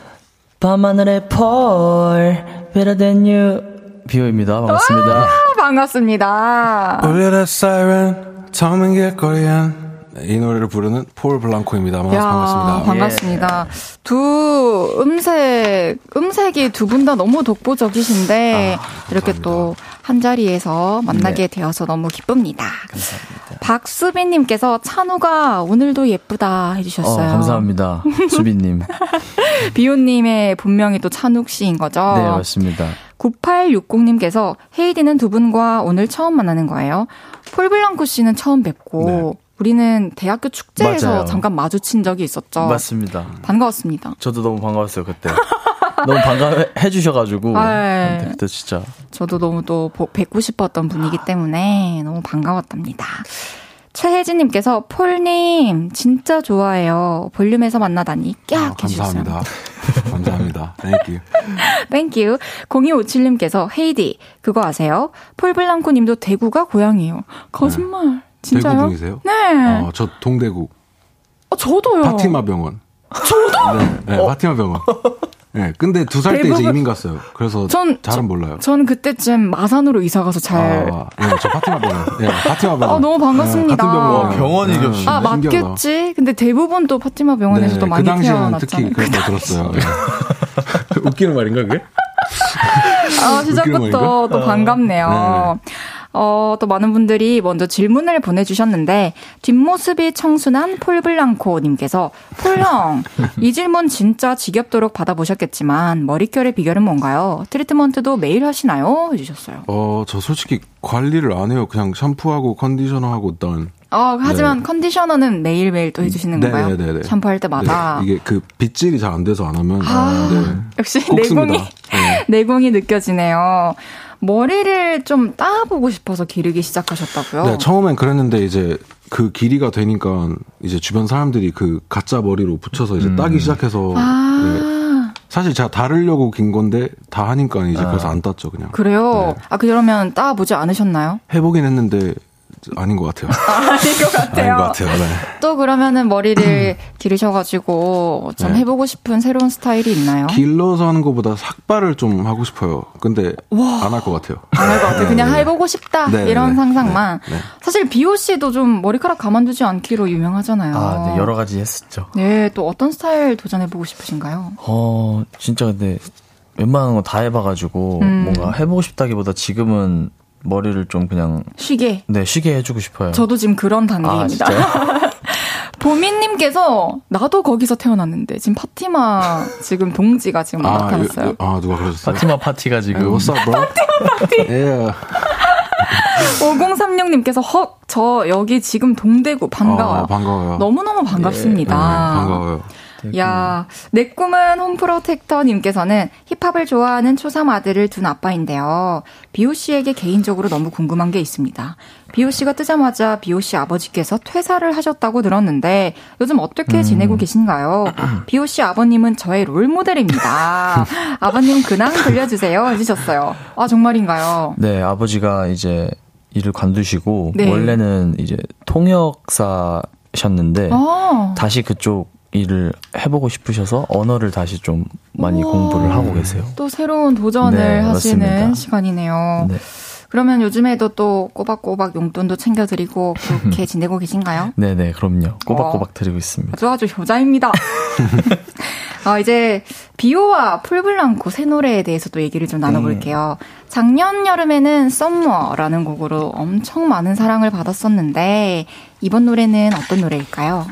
밤하늘의 펄, better than you. 비오입니다. 반갑습니다. 아, 반갑습니다. 울려라 사이렌 처음엔 길거리엔 이 노래를 부르는 폴 블랑코입니다. 야, 반갑습니다. 반갑습니다. 두 음색, 음색이 두 분 다 너무 독보적이신데, 이렇게 또 한 자리에서 만나게 네. 되어서 너무 기쁩니다. 감사합니다. 박수빈님께서 찬우가 오늘도 예쁘다 어, 해주셨어요. 감사합니다. 수빈님. 비오님의 본명이 또 찬욱 씨인 거죠? 네, 맞습니다. 9860님께서 헤이디는 두 분과 오늘 처음 만나는 거예요. 폴블랑코 씨는 처음 뵙고, 네. 우리는 대학교 축제에서 맞아요. 잠깐 마주친 적이 있었죠. 맞습니다. 반가웠습니다. 저도 너무 반가웠어요, 그때. 너무 반가워해 주셔가지고. 아, 네. 그때 진짜. 저도 너무 또 보- 뵙고 싶었던 분이기 때문에 너무 반가웠답니다. 최혜진님께서 폴님 진짜 좋아해요. 볼륨에서 만나다니 깍 아, 해주셨어요. 감사합니다. 감사합니다. Thank you. Thank you. 0257님께서 헤이디 그거 아세요? 폴블랑코 님도 대구가 고향이에요. 거짓말. 진짜요? 대구 분이세요? 네. 어, 저 동대구 어, 저도요. 파티마 병원. 저도? 네, 네 파티마 병원. 네, 근데 두 살 때 이제 이민 갔어요. 그래서 전- 잘은 저- 몰라요. 전 그때쯤 마산으로 이사 가서 잘. 아, 네, 저 파티마 병원. 네, 파티마 병원. 아, 너무 반갑습니다. 네, 같은 병원. 와, 병원이 네, 겹치네. 아, 신기하다. 맞겠지? 근데 대부분 또 파티마 병원에서도 네, 많이 그 당시에는 태어났잖아요. 특히 그랬다고 들었어요. 네. 웃기는 말인가 그게? 아, 시작부터? 또 반갑네요. 어, 또 많은 분들이 먼저 질문을 보내주셨는데, 뒷모습이 청순한 폴블랑코님께서, 폴형, 이 질문 진짜 지겹도록 받아보셨겠지만, 머릿결의 비결은 뭔가요? 트리트먼트도 매일 하시나요? 해주셨어요. 어, 저 솔직히 관리를 안 해요. 그냥 샴푸하고 컨디셔너하고 일단. 어, 하지만 컨디셔너는 매일매일 또 해주시는 네, 건가요? 네, 네, 네. 샴푸할 때마다. 네, 이게 그 빗질이 잘 안 돼서 안 하면. 아, 네. 역시 꼭 내공이. 네. 내공이 느껴지네요. 머리를 좀 따보고 싶어서 기르기 시작하셨다고요? 네, 처음엔 그랬는데 이제 그 길이가 되니까 이제 주변 사람들이 그 가짜 머리로 붙여서 이제 따기 시작해서 네. 아, 사실 제가 다르려고 긴 건데 다 하니까 이제 그래서 안 땄죠 그냥 그래요? 네. 아, 그러면 따보지 않으셨나요? 해보긴 했는데 아닌 것 같아요. 아닌 것 같아요. 아닌 것 같아요. 네. 또 그러면은 머리를 기르셔가지고 좀 네. 해보고 싶은 새로운 스타일이 있나요? 길러서 하는 것보다 삭발을 좀 하고 싶어요. 근데 안 할 것 같아요. 안 할 것 같아요. 그냥 해보고 싶다. 네, 이런 네, 상상만. 네, 네. 사실 비오 씨도 좀 머리카락 가만두지 않기로 유명하잖아요. 아, 네, 여러 가지 했었죠. 네, 또 어떤 스타일 도전해보고 싶으신가요? 어, 진짜 근데 웬만한 거 다 해봐가지고 음. 뭔가 해보고 싶다기보다 지금은 머리를 좀 그냥 쉬게. 네 쉬게 해주고 싶어요. 저도 지금 그런 아 단계입니다. 진짜요? 보미님께서 나도 거기서 태어났는데 지금 파티마 지금 동지가 지금 아, 나타났어요. 요- 아 누가 그러셨어요? 파티마 파티가 지금 네, What's up, bro? 예. 5036님께서 헉, 저 여기 지금 동대구 반가워요. 아, 반가워요. 너무너무 반갑습니다. 네, 반가워요. 야, 내 꿈은 홈프로텍터님께서는 힙합을 좋아하는 초삼 아들을 둔 아빠인데요. 비오 씨에게 개인적으로 너무 궁금한 게 있습니다. 비오 씨가 뜨자마자 비오 씨 아버지께서 퇴사를 하셨다고 들었는데 요즘 어떻게 지내고 계신가요? 비오 씨 아버님은 저의 롤 모델입니다. 아버님 근황 들려주세요 해주셨어요. 아 정말인가요? 네 아버지가 이제 일을 관두시고 네. 원래는 이제 통역사 하셨는데 아. 다시 그쪽 일을 해보고 싶으셔서 언어를 다시 좀 많이 공부를 하고 계세요. 또 새로운 도전을 네, 하시는 맞습니다. 시간이네요. 네. 그러면 요즘에도 또 꼬박꼬박 용돈도 챙겨드리고 그렇게 지내고 계신가요? 네네, 그럼요. 꼬박꼬박 드리고 있습니다. 아주 아주 효자입니다. 어, 이제 비오와 풀블랑코 새 노래에 대해서 또 얘기를 좀 나눠볼게요. 작년 여름에는 썸머라는 곡으로 엄청 많은 사랑을 받았었는데 이번 노래는 어떤 노래일까요?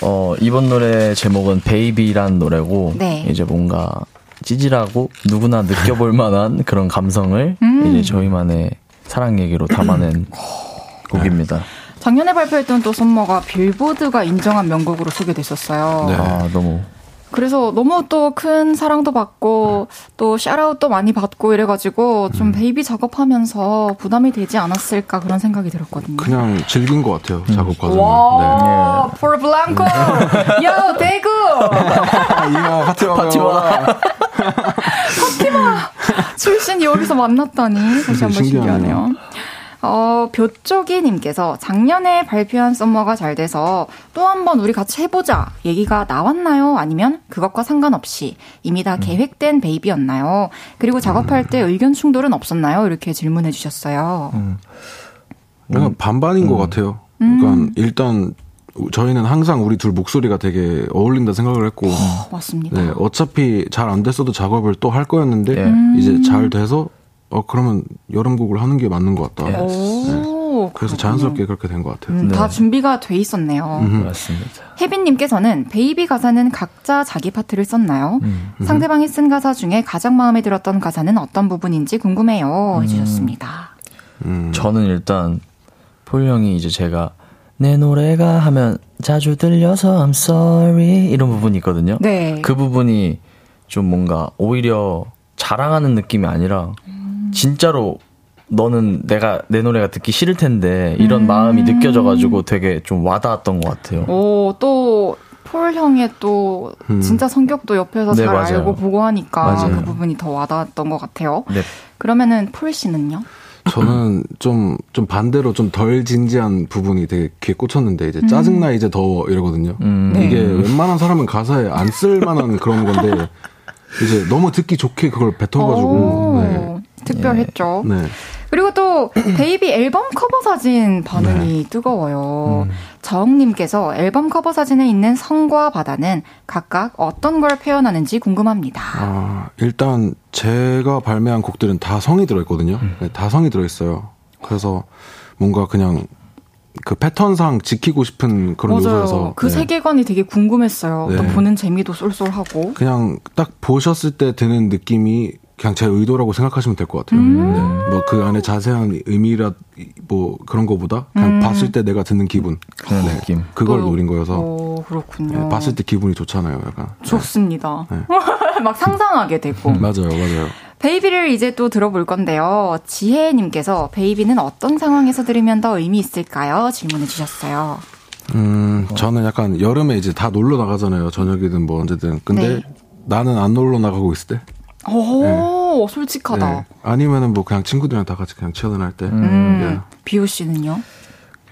어, 이번 노래 제목은 베이비란 노래고, 네. 이제 뭔가 찌질하고 누구나 느껴볼 만한 그런 감성을 음. 이제 저희만의 사랑 얘기로 담아낸 곡입니다. 작년에 발표했던 또 썸머가 빌보드가 인정한 명곡으로 소개됐었어요. 네. 아, 너무. 그래서 너무 또 큰 사랑도 받고 또 샤라웃도 많이 받고 이래가지고 좀 음. Baby 작업하면서 부담이 되지 않았을까 그런 생각이 들었거든요. 그냥 즐긴 것 같아요. 작업 과정을. 와, 폴 블랑코, 야 대구, 네. 이야, 파티마. 파티마. 출신이 여기서 만났다니 다시 한번 신기하네요. 어, 벼쪽이님께서 작년에 발표한 Summer가 잘 돼서 또 한 번 우리 같이 해보자 얘기가 나왔나요? 아니면 그것과 상관없이 이미 음. 다 계획된 베이비였나요? 그리고 작업할 때 의견 충돌은 없었나요? 이렇게 질문해 주셨어요. 음. 그냥 반반인 것 같아요. 그러니까 일단 저희는 항상 우리 둘 목소리가 되게 어울린다 생각을 했고, 어, 맞습니다. 네, 어차피 잘 안 됐어도 작업을 또 할 거였는데 네. 음. 이제 잘 돼서 어 그러면 여름곡을 하는 게 맞는 것 같다. 오, 네. 그래서 자연스럽게 그렇게 된 것 같아요. 음, 네. 다 준비가 돼 있었네요. 음. 맞습니다. 혜빈님께서는 Baby 가사는 각자 자기 파트를 썼나요? 음. 상대방이 쓴 가사 중에 가장 마음에 들었던 가사는 어떤 부분인지 궁금해요. 해주셨습니다. 음. 저는 일단 폴 형이 이제 제가 내 노래가 하면 자주 들려서 I'm sorry 이런 부분이 있거든요. 네. 그 부분이 좀 뭔가 오히려 자랑하는 느낌이 아니라 진짜로 너는 내가 내 노래가 듣기 싫을 텐데 이런 마음이 느껴져가지고 되게 좀 와닿았던 것 같아요. 오, 또, 폴 형의 또, 음. 진짜 성격도 옆에서 네, 잘 맞아요. 알고 보고 하니까 맞아요. 그 부분이 더 와닿았던 것 같아요. 네. 그러면은 폴 씨는요? 저는 좀, 좀 반대로 좀 덜 진지한 부분이 되게 귀에 꽂혔는데, 이제 짜증나 이제 더워 이러거든요. 음. 네. 이게 웬만한 사람은 가사에 안 쓸 만한 그런 건데, 이제 너무 듣기 좋게 그걸 뱉어가지고, 오, 특별했죠. 네. 네. 그리고 또 Baby 앨범 커버 사진 반응이 뜨거워요. 정님께서 앨범 커버 사진에 있는 성과 바다는 각각 어떤 걸 표현하는지 궁금합니다. 아, 일단 제가 발매한 곡들은 다 성이 들어있거든요. 네, 다 성이 들어있어요. 그래서 뭔가 그냥 그 패턴상 지키고 싶은 그런 요소여서 맞아요. 그 네. 세계관이 되게 궁금했어요. 또 네. 보는 재미도 쏠쏠하고. 그냥 딱 보셨을 때 드는 느낌이 그냥 제 의도라고 생각하시면 될 것 같아요. 음. 네. 뭐그 안에 자세한 의미라 뭐 그런 거보다 그냥 봤을 때 내가 드는 기분 그런 느낌. 그걸 음. 또- 노린 거여서 오, 그렇군요. 네, 봤을 때 기분이 좋잖아요, 약간. 네. 좋습니다. 네. 막 상상하게 되고. 맞아요, 맞아요. 베이비를 이제 또 들어볼 건데요. 지혜님께서 베이비는 어떤 상황에서 들으면 더 의미 있을까요? 질문해 주셨어요. 음, 저는 약간 여름에 이제 다 놀러 나가잖아요. 저녁이든 뭐 언제든. 근데 네. 나는 안 놀러 나가고 있을 때. 오, 솔직하다. 네. 아니면은 뭐 그냥 친구들이랑 다 같이 그냥 치어든 할 때. 음, 비오 씨는요?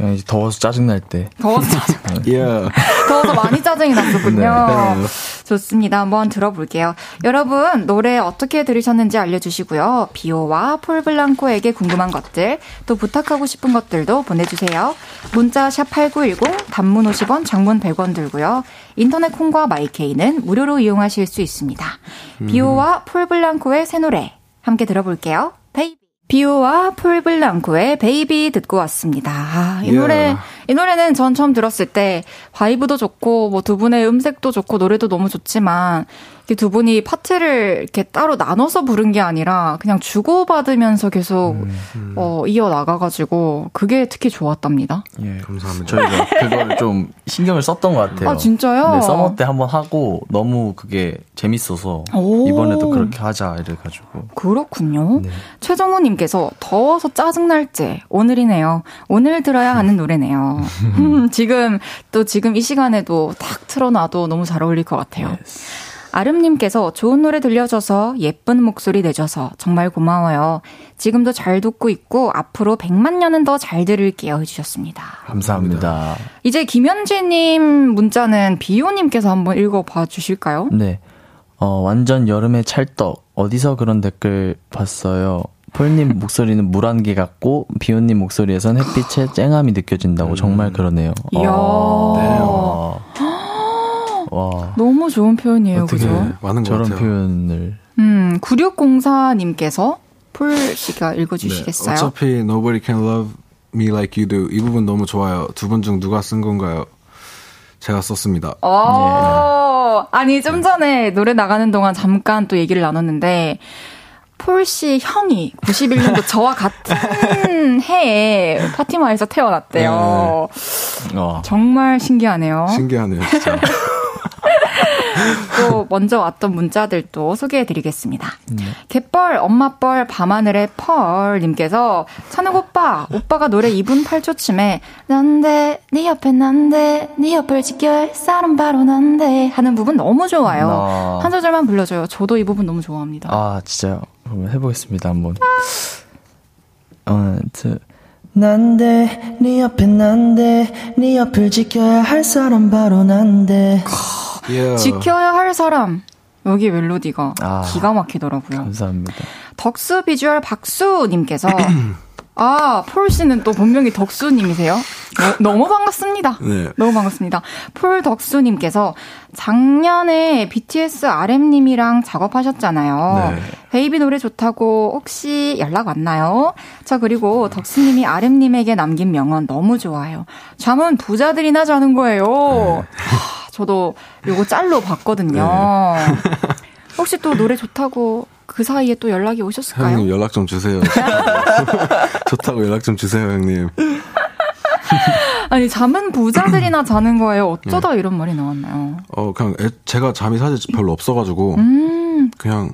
그냥 이제 더워서 짜증날 때. 더워서 짜증, 예. 예. 더워서 많이 짜증이 났었군요. 네. 좋습니다. 한번 들어볼게요. 여러분, 노래 어떻게 들으셨는지 알려주시고요. 비오와 폴블랑코에게 궁금한 것들, 또 부탁하고 싶은 것들도 보내주세요. 문자 샵8910, 단문 50원, 장문 100원 들고요. 인터넷 콩과 마이케이는 무료로 이용하실 수 있습니다. 비오와 폴블랑코의 새 노래, 함께 들어볼게요. 비오와 폴블랑코의 Baby 듣고 왔습니다. 아, 이 Yeah. 노래, 이 노래는 전 처음 들었을 때 vibe도 좋고 뭐 두 분의 음색도 좋고 노래도 너무 좋지만 두 분이 파트를 이렇게 따로 나눠서 부른 게 아니라 그냥 주고받으면서 계속 어, 이어 나가가지고 그게 특히 좋았답니다. 예. 감사합니다. 저희가 그걸 좀 신경을 썼던 것 같아요. 아, 진짜요? 네, 서머 때 한번 하고 너무 그게 재밌어서 오. 이번에도 그렇게 하자 이래가지고. 그렇군요. 네. 최정우님께서 더워서 짜증날지 오늘이네요. 오늘 들어야 하는 노래네요. 음, 지금 또 지금 이 시간에도 탁 틀어놔도 너무 잘 어울릴 것 같아요. 아름님께서 좋은 노래 들려줘서 예쁜 목소리 내줘서 정말 고마워요. 지금도 잘 듣고 있고 앞으로 100만 년은 더 잘 들을게요 해주셨습니다. 감사합니다. 이제 김현재님 문자는 비오님께서 한번 읽어봐 주실까요? 네. 어, 완전 여름의 찰떡. 어디서 그런 댓글 봤어요? 폴님 목소리는 물안개 같고 비오님 목소리에선 햇빛의 쨍함이 느껴진다고 정말 그러네요. 이야. 어, 와. 너무 좋은 표현이에요, 그죠? 많은 것 저런 같아요. 표현을 음, 9604님께서 폴 씨가 읽어주시겠어요? 네, 어차피 Nobody Can Love Me Like You Do 이 부분 너무 좋아요. 두 분 중 누가 쓴 건가요? 제가 썼습니다. 어, 아니, 좀 전에 노래 나가는 동안 잠깐 또 얘기를 나눴는데, 폴 씨 형이 91년도 저와 같은 해에 파티마에서 태어났대요. 어. 정말 신기하네요. 신기하네요, 진짜. 또 먼저 왔던 문자들도 소개해드리겠습니다. 갯벌, 엄마뻘, 밤하늘의 펄님께서 찬욱 오빠, 오빠가 노래 2분 8초쯤에 난데 네 옆에 난데 네 옆을 지켜야 할 사람 바로 난데 하는 부분 너무 좋아요. 나. 한 소절만 불러줘요. 저도 이 부분 너무 좋아합니다. 아, 진짜요? 그럼 해보겠습니다, 한번. 어, 두. 난데, 네 옆에 난데, 네 옆을 지켜야 할 사람 바로 난데. Yeah. 지켜야 할 사람. 여기 멜로디가 아. 기가 막히더라고요. 감사합니다. 덕수 비주얼 박수님께서 아, 폴 씨는 또 본명이 덕수님이세요? 너, 무 반갑습니다. 네. 너무 반갑습니다. 폴 덕수님께서 작년에 BTS RM님이랑 작업하셨잖아요. 네. 베이비 노래 좋다고 혹시 연락 왔나요? 저 그리고 덕수님이 RM님에게 남긴 명언 너무 좋아요. 잠은 부자들이나 자는 거예요. 하, 저도 요거 짤로 봤거든요. 혹시 또 노래 좋다고 그 사이에 또 연락이 오셨을까요? 형님 연락 좀 주세요. 좋다고 연락 좀 주세요, 형님. 아니 잠은 부자들이나 자는 거예요. 어쩌다 이런 말이 나왔나요? 어, 그냥 애- 제가 잠이 사실 별로 없어가지고 음, 그냥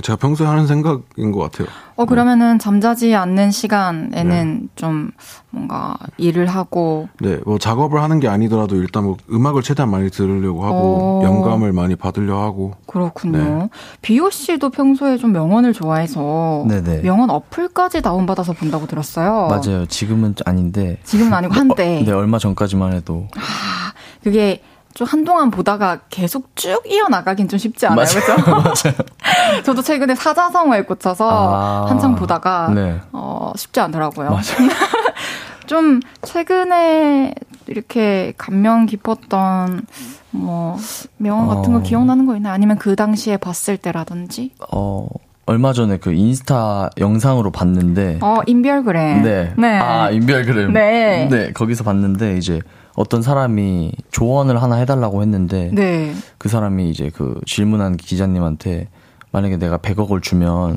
제가 평소에 하는 생각인 것 같아요. 어 그러면은 잠자지 않는 시간에는 좀 뭔가 일을 하고 네, 뭐 작업을 하는 게 아니더라도 일단 뭐 음악을 최대한 많이 들으려고 하고 어. 영감을 많이 받으려 하고 그렇군요. 네. 비오 씨도 평소에 좀 명언을 좋아해서 네네. 명언 어플까지 다운받아서 본다고 들었어요. 맞아요. 지금은 아닌데. 지금은 아니고 한때 네, 얼마 전까지만 해도. 아, 그게 좀 한동안 보다가 계속 쭉 이어나가긴 좀 쉽지 않아요. 그렇죠? 저도 최근에 사자성어에 꽂혀서 아. 한창 보다가 네. 어, 쉽지 않더라고요. 맞아요. 좀 최근에 이렇게 감명 깊었던 뭐 명언 같은 거 어. 기억나는 거 있나요? 아니면 그 당시에 봤을 때라든지? 어, 얼마 전에 그 인스타 영상으로 봤는데. 어, 인별그램. 네. 네. 아, 인별그램. 네. 네, 거기서 봤는데 이제 어떤 사람이 조언을 하나 해달라고 했는데. 네. 그 사람이 이제 그 질문한 기자님한테 만약에 내가 100억을 주면.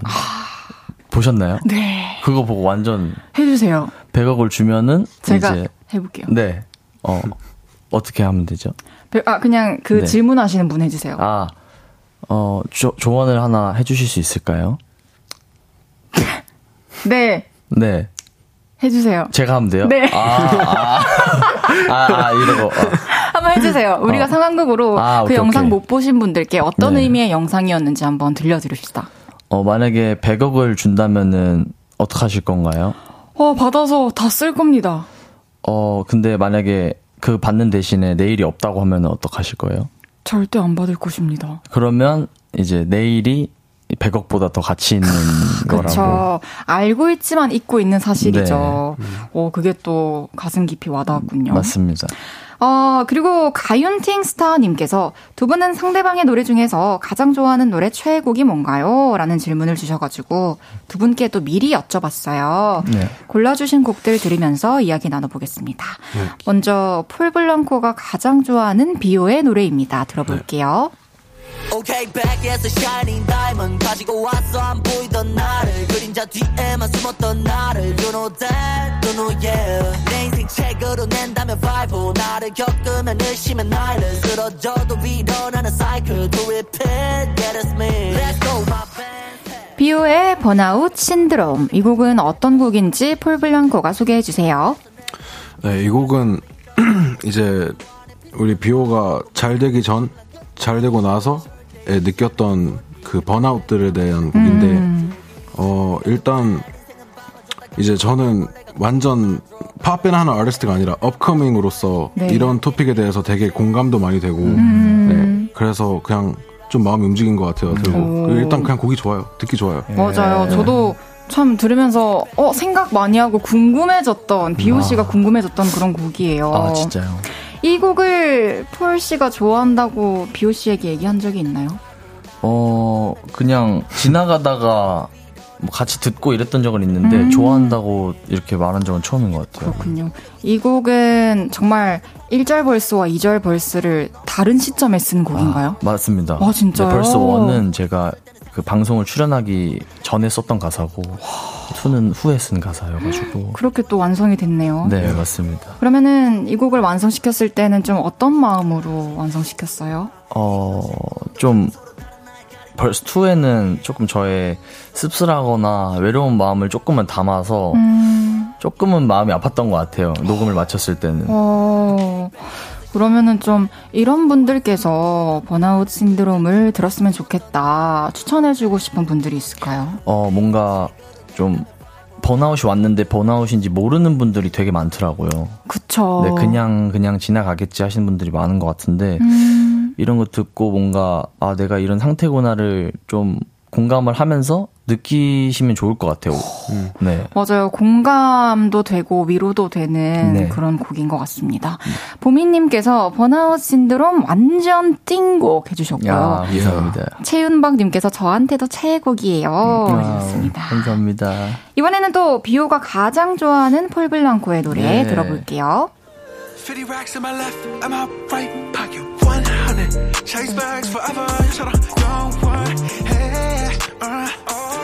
보셨나요? 네. 그거 보고 완전 해주세요. 100억을 주면은 제가 이제 해볼게요. 네. 어. 어떻게 하면 되죠? 아, 그냥 그 네. 질문하시는 분 해주세요. 아. 어, 조, 조언을 하나 해 주실 수 있을까요? 네. 네. 해주세요. 제가 하면 돼요? 네. 아, 아, 아, 아 이러고. 어. 한번 해주세요. 우리가 어. 상황극으로 아, 그 오케이, 영상 오케이. 못 보신 분들께 어떤 네. 의미의 영상이었는지 한번 들려드립시다. 어, 만약에 100억을 준다면은 어떡하실 건가요? 어, 받아서 다 쓸 겁니다. 어, 근데 만약에 그 받는 대신에 내일이 없다고 하면 어떡하실 거예요? 절대 안 받을 것입니다. 그러면 이제 내일이 100억보다 더 가치 있는 거라고. 그렇죠. 알고 있지만 잊고 있는 사실이죠. 어, 그게 또 가슴 깊이 와닿았군요. 맞습니다. 어, 그리고 가윤팅 스타님께서 두 분은 상대방의 노래 중에서 가장 좋아하는 노래 최애곡이 뭔가요? 라는 질문을 주셔가지고 두 분께 또 미리 여쭤봤어요. 네. 골라주신 곡들 들으면서 이야기 나눠보겠습니다. 먼저 폴블랑코가 가장 좋아하는 비오의 노래입니다. 들어볼게요. Okay, back에서 shining diamond. 가지고 왔어 안 보이던 나를. 그림자 뒤에만 숨었던 나를. You know that, you know yeah. 내 인생 책으로 낸다면 Bible 나를 겪으면 의심은 나를. 쓰러져도 일어나는 cycle. To repeat, yeah that's me Let's go my band. 비오의 번아웃 신드롬. 이 곡은 어떤 곡인지 폴블랑코가 소개해 주세요. 네, 이 곡은 이제 우리 비오가 잘 되기 전, 잘 되고 나서 느꼈던 그 번아웃들에 대한 곡인데 음. 어 일단 이제 저는 완전 팝밴 하는 아티스트가 아니라 업커밍으로서 네. 이런 토픽에 대해서 되게 공감도 많이 되고 음. 네, 그래서 그냥 좀 마음이 움직인 것 같아요. 그리고 오. 일단 그냥 곡이 좋아요. 듣기 좋아요. 맞아요. 저도 참 들으면서 어 생각 많이 하고 궁금해졌던 비오 씨가 궁금해졌던 그런 곡이에요. 아 진짜요. 이 곡을 폴 씨가 좋아한다고 비오 씨에게 얘기한 적이 있나요? 어 그냥 지나가다가 뭐 같이 듣고 이랬던 적은 있는데 음. 좋아한다고 이렇게 말한 적은 처음인 것 같아요. 그렇군요. 이 곡은 정말 1절 벌스와 2절 벌스를 다른 시점에 쓴 곡인가요? 아, 맞습니다. 아, 진짜요? 네, 벌써 원은 제가 그 방송을 출연하기 전에 썼던 가사고 투는 후에 쓴 가사여가지고 그렇게 또 완성이 됐네요. 네 맞습니다. 그러면은 이 곡을 완성시켰을 때는 좀 어떤 마음으로 완성시켰어요? 어좀 벌스 2에는 조금 저의 씁쓸하거나 외로운 마음을 조금은 담아서 음, 조금은 마음이 아팠던 것 같아요. 녹음을 마쳤을 때는. 어, 그러면은 좀 이런 분들께서 번아웃 신드롬을 들었으면 좋겠다 추천해주고 싶은 분들이 있을까요? 어, 뭔가 좀 번아웃이 왔는데 번아웃인지 모르는 분들이 되게 많더라고요. 그쵸. 네, 그냥 그냥 지나가겠지 하시는 분들이 많은 것 같은데 음, 이런 거 듣고 뭔가 아 내가 이런 상태구나를 좀 공감을 하면서 느끼시면 좋을 것 같아요. 네. 맞아요. 공감도 되고 위로도 되는 네. 그런 곡인 것 같습니다. 보미님께서 번아웃 신드롬 완전 띵곡 해주셨고요. 야, 감사합니다. 최윤박님께서 저한테도 최애곡이에요. 와우, 해주셨습니다. 감사합니다. 이번에는 또 비오가 가장 좋아하는 폴 블랑코의 노래 네. 들어볼게요. 50 racks in my left, and my right pocket 100. Chase bags forever, 처럼 영원 해. Rich, young, uh, still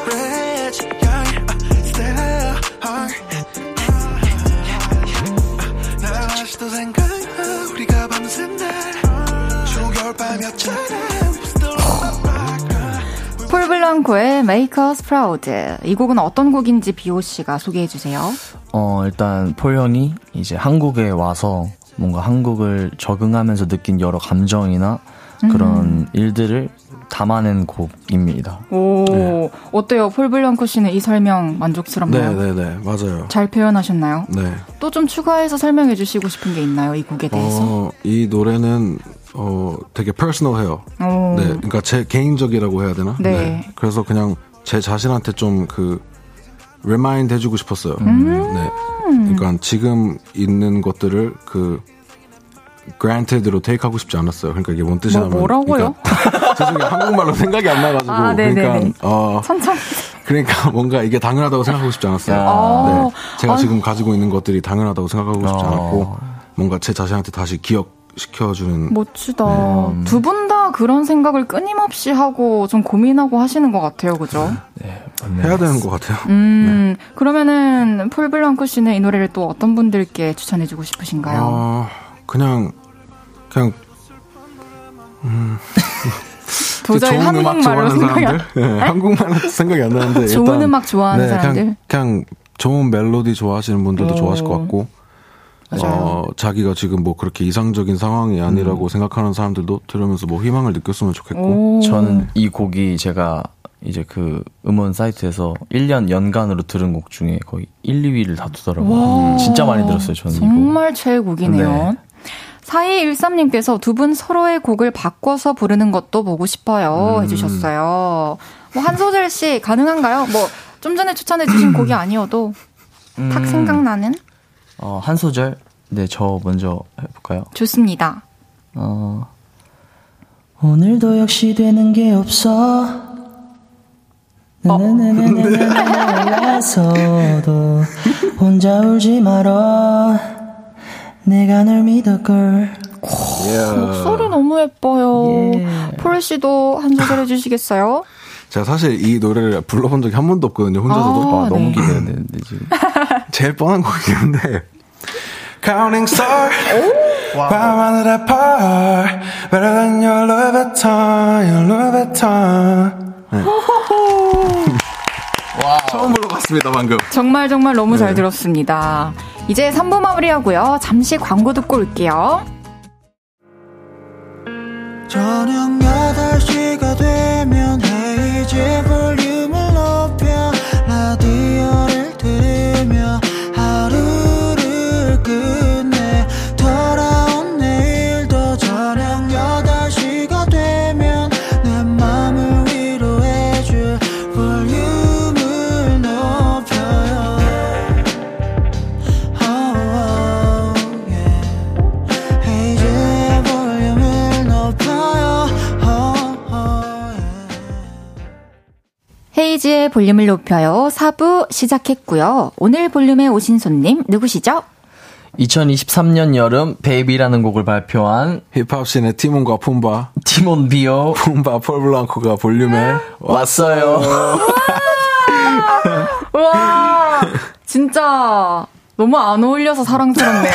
폴 블랑코의 Make Us Proud. 이 곡은 어떤 곡인지 비오 씨가 소개해 주세요. 어, 일단 폴 형이 이제 한국에 와서 뭔가 한국을 적응하면서 느낀 여러 감정이나 그런 일들을 담아낸 곡입니다. 오, 어때요? 폴 블랑코 씨는 이 설명 만족스럽나요? 네네네 맞아요. 잘 표현하셨나요? 네. 또 좀 추가해서 설명해 주시고 싶은 게 있나요? 이 곡에 대해서? 어, 이 노래는 어 되게 personal해요. 오. 네, 그러니까 제 개인적이라고 해야 되나? 네. 그래서 그냥 제 자신한테 좀 그 remind 해주고 싶었어요. 음. 네. 그러니까 지금 있는 것들을 그 granted로 take하고 싶지 않았어요. 그러니까 이게 뭔 뜻이냐면 뭐, 뭐라고요? 그러니까 죄송해요. 한국말로 생각이 안 나가지고 아, 네네네. 그러니까 어 천천히. 그러니까 뭔가 이게 당연하다고 생각하고 싶지 않았어요. 아. 네. 제가 아. 지금 가지고 있는 것들이 당연하다고 생각하고 싶지 어. 않았고 뭔가 제 자신한테 다시 기억 시켜주는 멋지다. 음. 두분 다 그런 생각을 끊임없이 하고 좀 고민하고 하시는 것 같아요. 그죠? 네, 맞네요. 해야 되는 것 같아요. 음, 그러면은 폴 블랑코 씨는 이 노래를 또 어떤 분들께 추천해주고 싶으신가요? 어, 그냥 그냥 도저히 좋은 음악 한국말로 좋아하는 생각이 안 사람들, 네, 한국말로 생각이 안 나는데 좋은 일단, 음악 좋아하는 네, 사람들? 그냥, 그냥 좋은 멜로디 좋아하시는 분들도 오. 좋아하실 것 같고 어, 자기가 지금 뭐 그렇게 이상적인 상황이 아니라고 생각하는 사람들도 들으면서 뭐 희망을 느꼈으면 좋겠고 오. 저는 이 곡이 제가 이제 그 음원 사이트에서 1년 연간으로 들은 곡 중에 거의 1, 2위를 다투더라고요. 와. 진짜 많이 들었어요, 저는 이거. 정말 최애곡이네요. 네. 4213님께서 두 분 서로의 곡을 바꿔서 부르는 것도 보고 싶어요. 음. 해주셨어요. 뭐 한 소절씩 가능한가요? 뭐 좀 전에 추천해주신 곡이 아니어도 탁 음. 생각나는? 어, 한 소절? 네, 저 먼저 해볼까요? 좋습니다. 어, 오늘도 역시 되는 게 없어. 나나나나나나나서도 혼자 울지 말어. 내가 널 믿을걸. 목소리 너무 예뻐요. 폴 씨도 한 소절 해주시겠어요? 제가 사실 이 노래를 불러본 적이 한 번도 없거든요 혼자서도 아, 아, 너무 네. 기대되는데, 지금. 제일 뻔한 곡이긴 한데 Counting star, 밤하늘 apart, better than your Louis Vuitton, your Louis Vuitton. 처음 불러봤습니다 방금 정말 정말 너무 네. 잘 들었습니다. 이제 3부 마무리하고요. 잠시 광고 듣고 올게요. 저녁 8시가 되면 헤이즈 볼륨을 높 볼륨을 높여요. 4부 시작했고요. 오늘 볼륨에 오신 손님 누구시죠? 2023년 여름 베이비라는 곡을 발표한 힙합씬의 티몬과 품바, 티몬 비오 품바 폴블랑코가 볼륨에 왔어요. 와, 진짜 너무 안 어울려서 사랑스럽네요.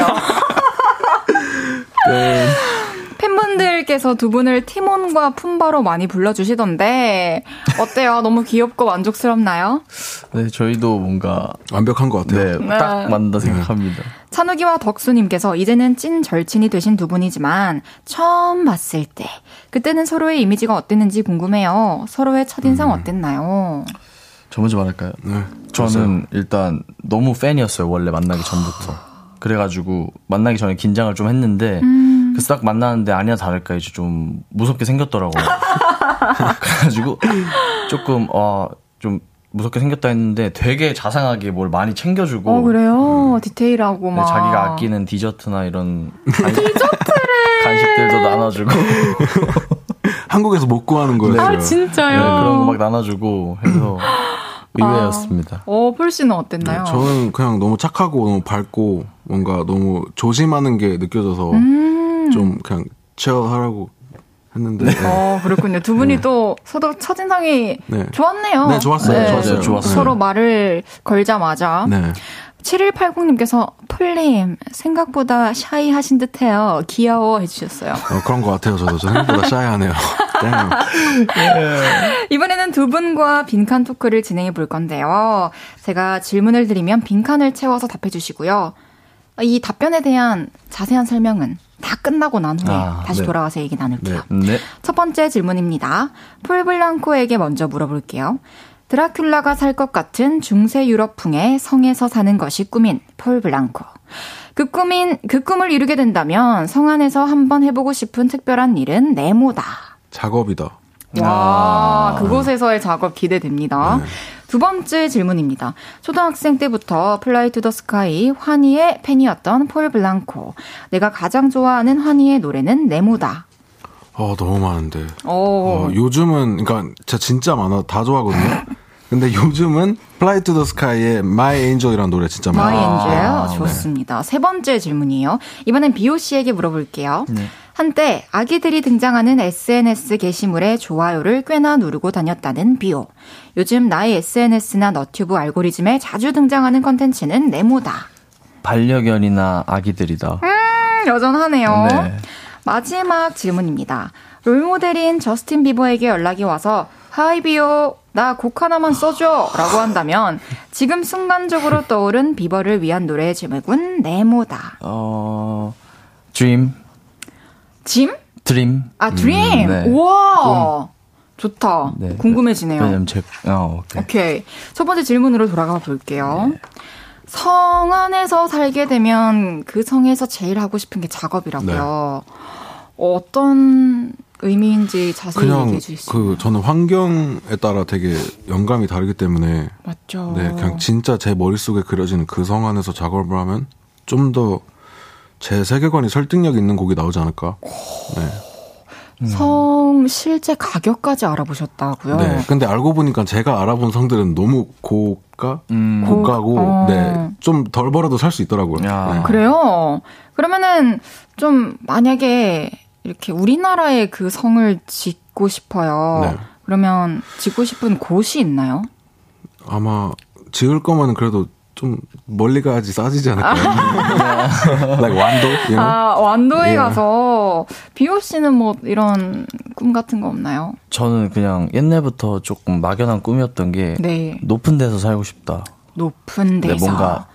팬분들께서 두 분을 티몬과 품바로 많이 불러주시던데 어때요? 너무 귀엽고 만족스럽나요? 네, 저희도 뭔가 완벽한 것 같아요. 네, 딱 네. 맞는다 생각합니다. 찬욱이와 덕수님께서 이제는 찐 절친이 되신 두 분이지만 처음 봤을 때 그때는 서로의 이미지가 어땠는지 궁금해요. 서로의 첫인상 어땠나요? 저 먼저 말할까요? 네, 저는 일단 너무 팬이었어요. 원래 만나기 전부터. 그래가지고 만나기 전에 긴장을 좀 했는데 그래서 딱 만나는데 아니나 다를까 이제 좀 무섭게 생겼더라고요. 그래가지고 조금 어좀 무섭게 생겼다 했는데 되게 자상하게 뭘 많이 챙겨주고 어 그래요? 디테일하고 네, 막 자기가 아끼는 디저트나 이런 디저트를 간식들도 나눠주고 한국에서 못 구하는 거였어요. 아 네, 진짜요? 그런 거 막 나눠주고 해서 의외였습니다. 어 폴 씨는 어땠나요? 네, 저는 그냥 너무 착하고 너무 밝고 뭔가 너무 조심하는 게 느껴져서 음. 좀 그냥 치어하라고 했는데 네. 어 그렇군요. 두 분이 또 서로 첫인상이 네. 좋았네요. 네, 좋았어요. 좋았어요. 좋았어요. 서로 말을 걸자마자 네. 7180님께서 폴님 생각보다 샤이하신 듯해요. 귀여워 해주셨어요. 어, 그런 것 같아요. 저도 저 생각보다 샤이하네요. 땡. 이번에는 두 분과 빈칸 토크를 진행해 볼 건데요. 제가 질문을 드리면 빈칸을 채워서 답해 주시고요. 이 답변에 대한 자세한 설명은 다 끝나고 난 후에 아, 다시 네. 돌아와서 얘기 나눌게요. 네. 첫 번째 질문입니다. 폴블랑코에게 먼저 물어볼게요. 드라큘라가 살 것 같은 중세 유럽풍의 성에서 사는 것이 꿈인 폴블랑코. 그 꿈인, 그 꿈을 이루게 된다면 성 안에서 한번 해보고 싶은 특별한 일은 네모다. 작업이다. 와, 그곳에서의 작업 기대됩니다. 두 번째 질문입니다. 초등학생 때부터 Fly to the Sky 환희의 팬이었던 폴 블랑코. 내가 가장 좋아하는 환희의 노래는 네모다. 어, 너무 많은데. 오. 어, 요즘은, 그러니까 제가 진짜 많아. 다 좋아하거든요. 근데 요즘은 Fly to the Sky의 My Angel이라는 노래 진짜 My 많아요. Angel 좋습니다. 세 번째 질문이에요. 이번엔 비오 씨에게 물어볼게요. 한때 아기들이 등장하는 SNS 게시물에 좋아요를 꽤나 누르고 다녔다는 비오. 요즘 나의 SNS나 너튜브 알고리즘에 자주 등장하는 컨텐츠는 네모다. 반려견이나 아기들이다. 음, 여전하네요. 네. 마지막 질문입니다. 롤모델인 저스틴 비버에게 연락이 와서 Hi 비오 나 곡 하나만 써줘 라고 한다면 지금 순간적으로 떠오른 비버를 위한 노래의 제목은 네모다. 어, Dream, 짐? Dream. 아 Dream. 네. 우와 좋다. 네. 궁금해지네요. 왜냐면 제, 어, 오케이. 오케이. 첫 번째 질문으로 돌아가 볼게요. 성 안에서 살게 되면 그 성에서 제일 하고 싶은 게 작업이라고요. 어떤 의미인지 자세히 그냥 얘기해 주실 수그 저는 환경에 따라 되게 영감이 다르기 때문에 맞죠? 네, 그냥 진짜 제 머릿속에 그려지는 그 성 안에서 작업을 하면 좀더 제 세계관이 설득력 있는 곡이 나오지 않을까. 네. 성 실제 가격까지 알아보셨다고요? 네. 근데 알고 보니까 제가 알아본 성들은 너무 고가? 음, 고가고, 어. 네. 좀 덜 벌어도 살 수 있더라고요. 야. 네. 그래요? 그러면은 좀 만약에 이렇게 우리나라에 그 성을 짓고 싶어요. 네. 그러면 짓고 싶은 곳이 있나요? 아마 지을 거면 그래도 좀 멀리 가야지 싸지지 않을까요? like 완도? You know? 아, 완도에 예. 가서 비오 씨는 뭐 이런 꿈 같은 거 없나요? 저는 그냥 옛날부터 조금 막연한 꿈이었던 게 네. 높은 데서 살고 싶다. 높은 네, 데서 뭔가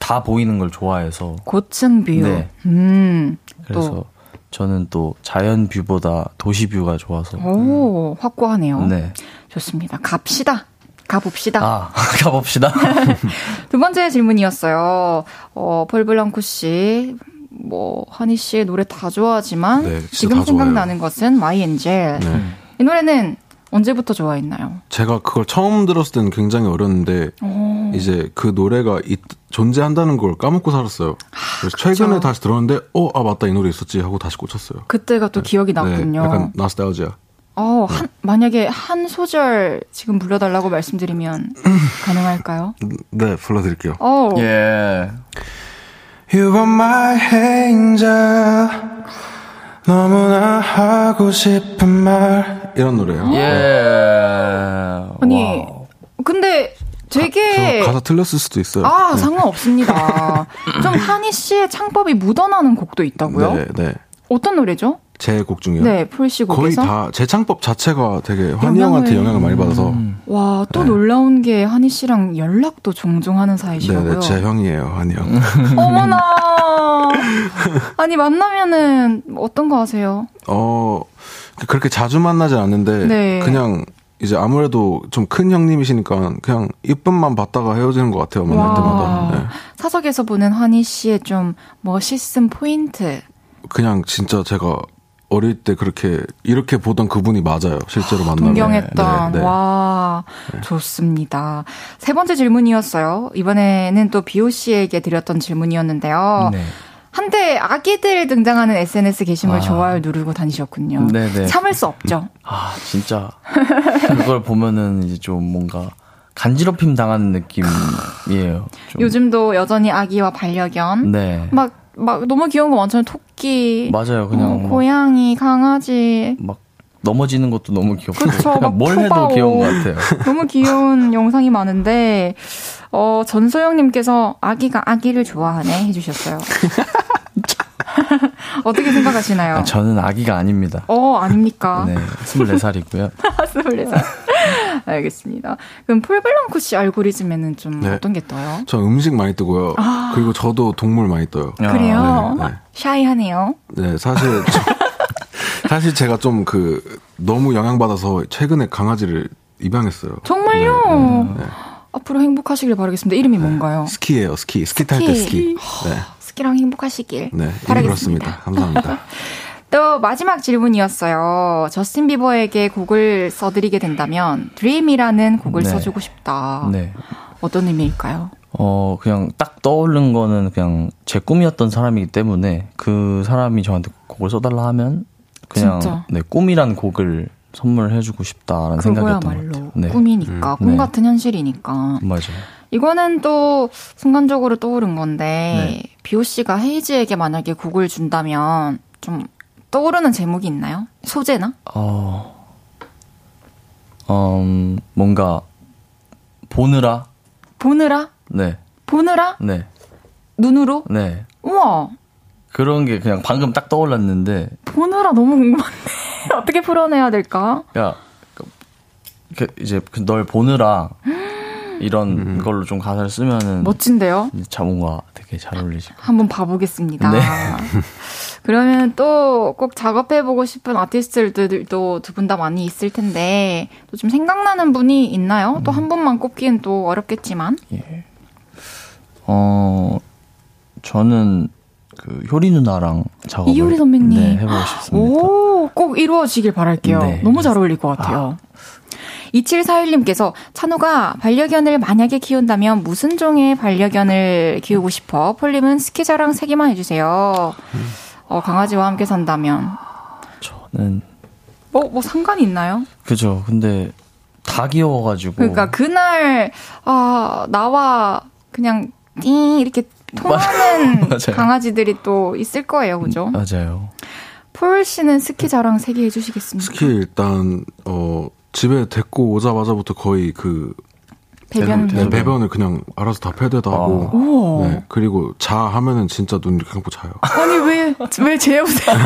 다 보이는 걸 좋아해서 고층 view. 네. 음. 그래서 또 저는 또 자연 view보다 도시 view가 좋아서. 오, 확고하네요. 네. 좋습니다. 갑시다. 가봅시다. 아, 가봅시다. 두 번째 질문이었어요. 어, 폴블랑코 씨, 뭐, 환희 씨의 노래 다 좋아하지만, 네, 지금 다 생각나는 것은 My Angel. 네. 이 노래는 언제부터 좋아했나요? 제가 그걸 처음 들었을 때는 굉장히 어렸는데 오, 이제 그 노래가 있- 존재한다는 걸 까먹고 살았어요. 그래서 최근에 아, 그쵸. 다시 들었는데 어, 아 맞다 이 노래 있었지 하고 다시 꽂혔어요. 그때가 또 기억이 네, 났군요. 약간 나스타우지아. 어, 한, 만약에 한 소절 지금 불러달라고 말씀드리면 가능할까요? 네, 불러드릴게요. 어, 예. You are my angel 너무나 하고 싶은 말 이런 노래예요. 예. 아니, wow. 근데 되게. 저 가사 틀렸을 수도 있어요. 아, 네. 상관없습니다. 좀 환희 씨의 창법이 묻어나는 곡도 있다고요? 네, 네. 어떤 노래죠? 제 곡 중에요. 네, 거의 곡에서. 다 제 창법 자체가 되게 환희 형한테 영향을- 영향을 많이 받아서 음. 와, 또 네. 놀라운 게 한희 씨랑 연락도 종종 하는 사이시라고요. 네네 제 형이에요 환희 형. 어머나. 아니 만나면은 어떤 거 하세요? 어 그렇게 자주 만나진 않는데 네. 그냥 이제 아무래도 좀 큰 형님이시니까 그냥 이쁨만 받다가 헤어지는 것 같아요 만날 와. 때마다. 네. 사석에서 보는 한희 씨의 좀 멋있음 포인트. 그냥 진짜 제가 어릴 때 그렇게 이렇게 보던 그분이 맞아요 실제로 만나면. 동경했던 네, 네. 와 좋습니다. 세 번째 질문이었어요. 이번에는 또 비오 씨에게 드렸던 질문이었는데요. 네. 한때 아기들 등장하는 SNS 게시물 아. 좋아요 누르고 다니셨군요. 네네. 참을 수 없죠. 아, 진짜. 그걸 보면은 이제 좀 뭔가 간지럽힘 당하는 느낌이에요. 좀. 요즘도 여전히 아기와 반려견 네. 막, 막 너무 귀여운 거 많잖아요. 토끼, 맞아요. 그냥 어, 막, 고양이, 강아지. 막 넘어지는 것도 너무 귀엽고. 그쵸, 막 그냥 뭘 해도 푸바오. 귀여운 것 같아요. 너무 귀여운 영상이 많은데, 어, 전소영님께서 아기가 아기를 좋아하네 해주셨어요. 어떻게 생각하시나요? 아, 저는 아기가 아닙니다. 어, 아닙니까? 네. 24살이고요. 24살. 알겠습니다. 그럼 폴블랑코 씨 알고리즘에는 좀 네. 어떤 게 떠요? 저 음식 많이 뜨고요. 아. 그리고 저도 동물 많이 떠요. 그래요? 네, 네. shy하네요. 네, 사실 저- 사실 제가 좀 그 너무 영향받아서 최근에 강아지를 입양했어요. 정말요? 네, 네. 앞으로 행복하시길 바라겠습니다. 이름이 뭔가요? 스키예요, 스키. 스키 탈때 스키. 스 키. 네. 스키랑 행복하시길 네, 바라겠습니다. 그렇습니다. 감사합니다. 또 마지막 질문이었어요. 저스틴 비버에게 곡을 써드리게 된다면 Dream이라는 곡을 네. 써주고 싶다. 네. 어떤 의미일까요? 어, 그냥 딱 떠오른 거는 그냥 제 꿈이었던 사람이기 때문에 그 사람이 저한테 곡을 써달라 하면 그냥 진짜? 네, 꿈이란 곡을 선물해주고 싶다라는 생각이었던 것 같아요. 네. 꿈이니까 꿈 네. 같은 현실이니까 맞아요. 이거는 또 순간적으로 떠오른 건데 네. 비오 씨가 헤이즈에게 만약에 곡을 준다면 좀 떠오르는 제목이 있나요? 소재나? 어, 음, 뭔가 보느라 보느라? 네, 보느라? 네, 눈으로? 네. 우와 그런 게 그냥 방금 딱 떠올랐는데, 보느라 너무 궁금한데 어떻게 풀어내야 될까? 야, 그, 그 이제 그널 보느라 이런 걸로 좀 가사를 쓰면은 멋진데요? 이제 자 뭔가 되게 잘 어울리실 것 한번 봐보겠습니다. 네. 그러면 또 꼭 작업해보고 싶은 아티스트들도 두 분 다 많이 있을 텐데 또 좀 생각나는 분이 있나요? 또한 분만 꼽기엔 또 어렵겠지만 예. 어, 저는 그 효리 누나랑 작업을 이효리 선배님. 네, 해보고 싶습니다. 오, 꼭 이루어지길 바랄게요. 네. 너무 잘 어울릴 것 같아요. 2741님께서 찬우가 반려견을 만약에 키운다면 무슨 종의 반려견을 키우고 싶어? 폴림은 스키자랑 3개만 해주세요. 어, 강아지와 함께 산다면. 저는 뭐, 뭐 상관이 있나요? 그죠. 근데 다 귀여워가지고. 그러니까 그날, 아, 나와 그냥 띵 이렇게 통하는. 강아지들이 또 있을 거예요. 그죠? 맞아요. 폴 씨는 스키 자랑 3개 해주시겠습니까? 스키 일단 어 집에 데리고 오자마자부터 거의 그 배변. 네, 배변을 그냥 알아서 다 패드도 하고 우와. 네, 그리고 자 하면은 진짜 눈 이렇게 감고 자요. 아니, 왜, 왜 재우세요?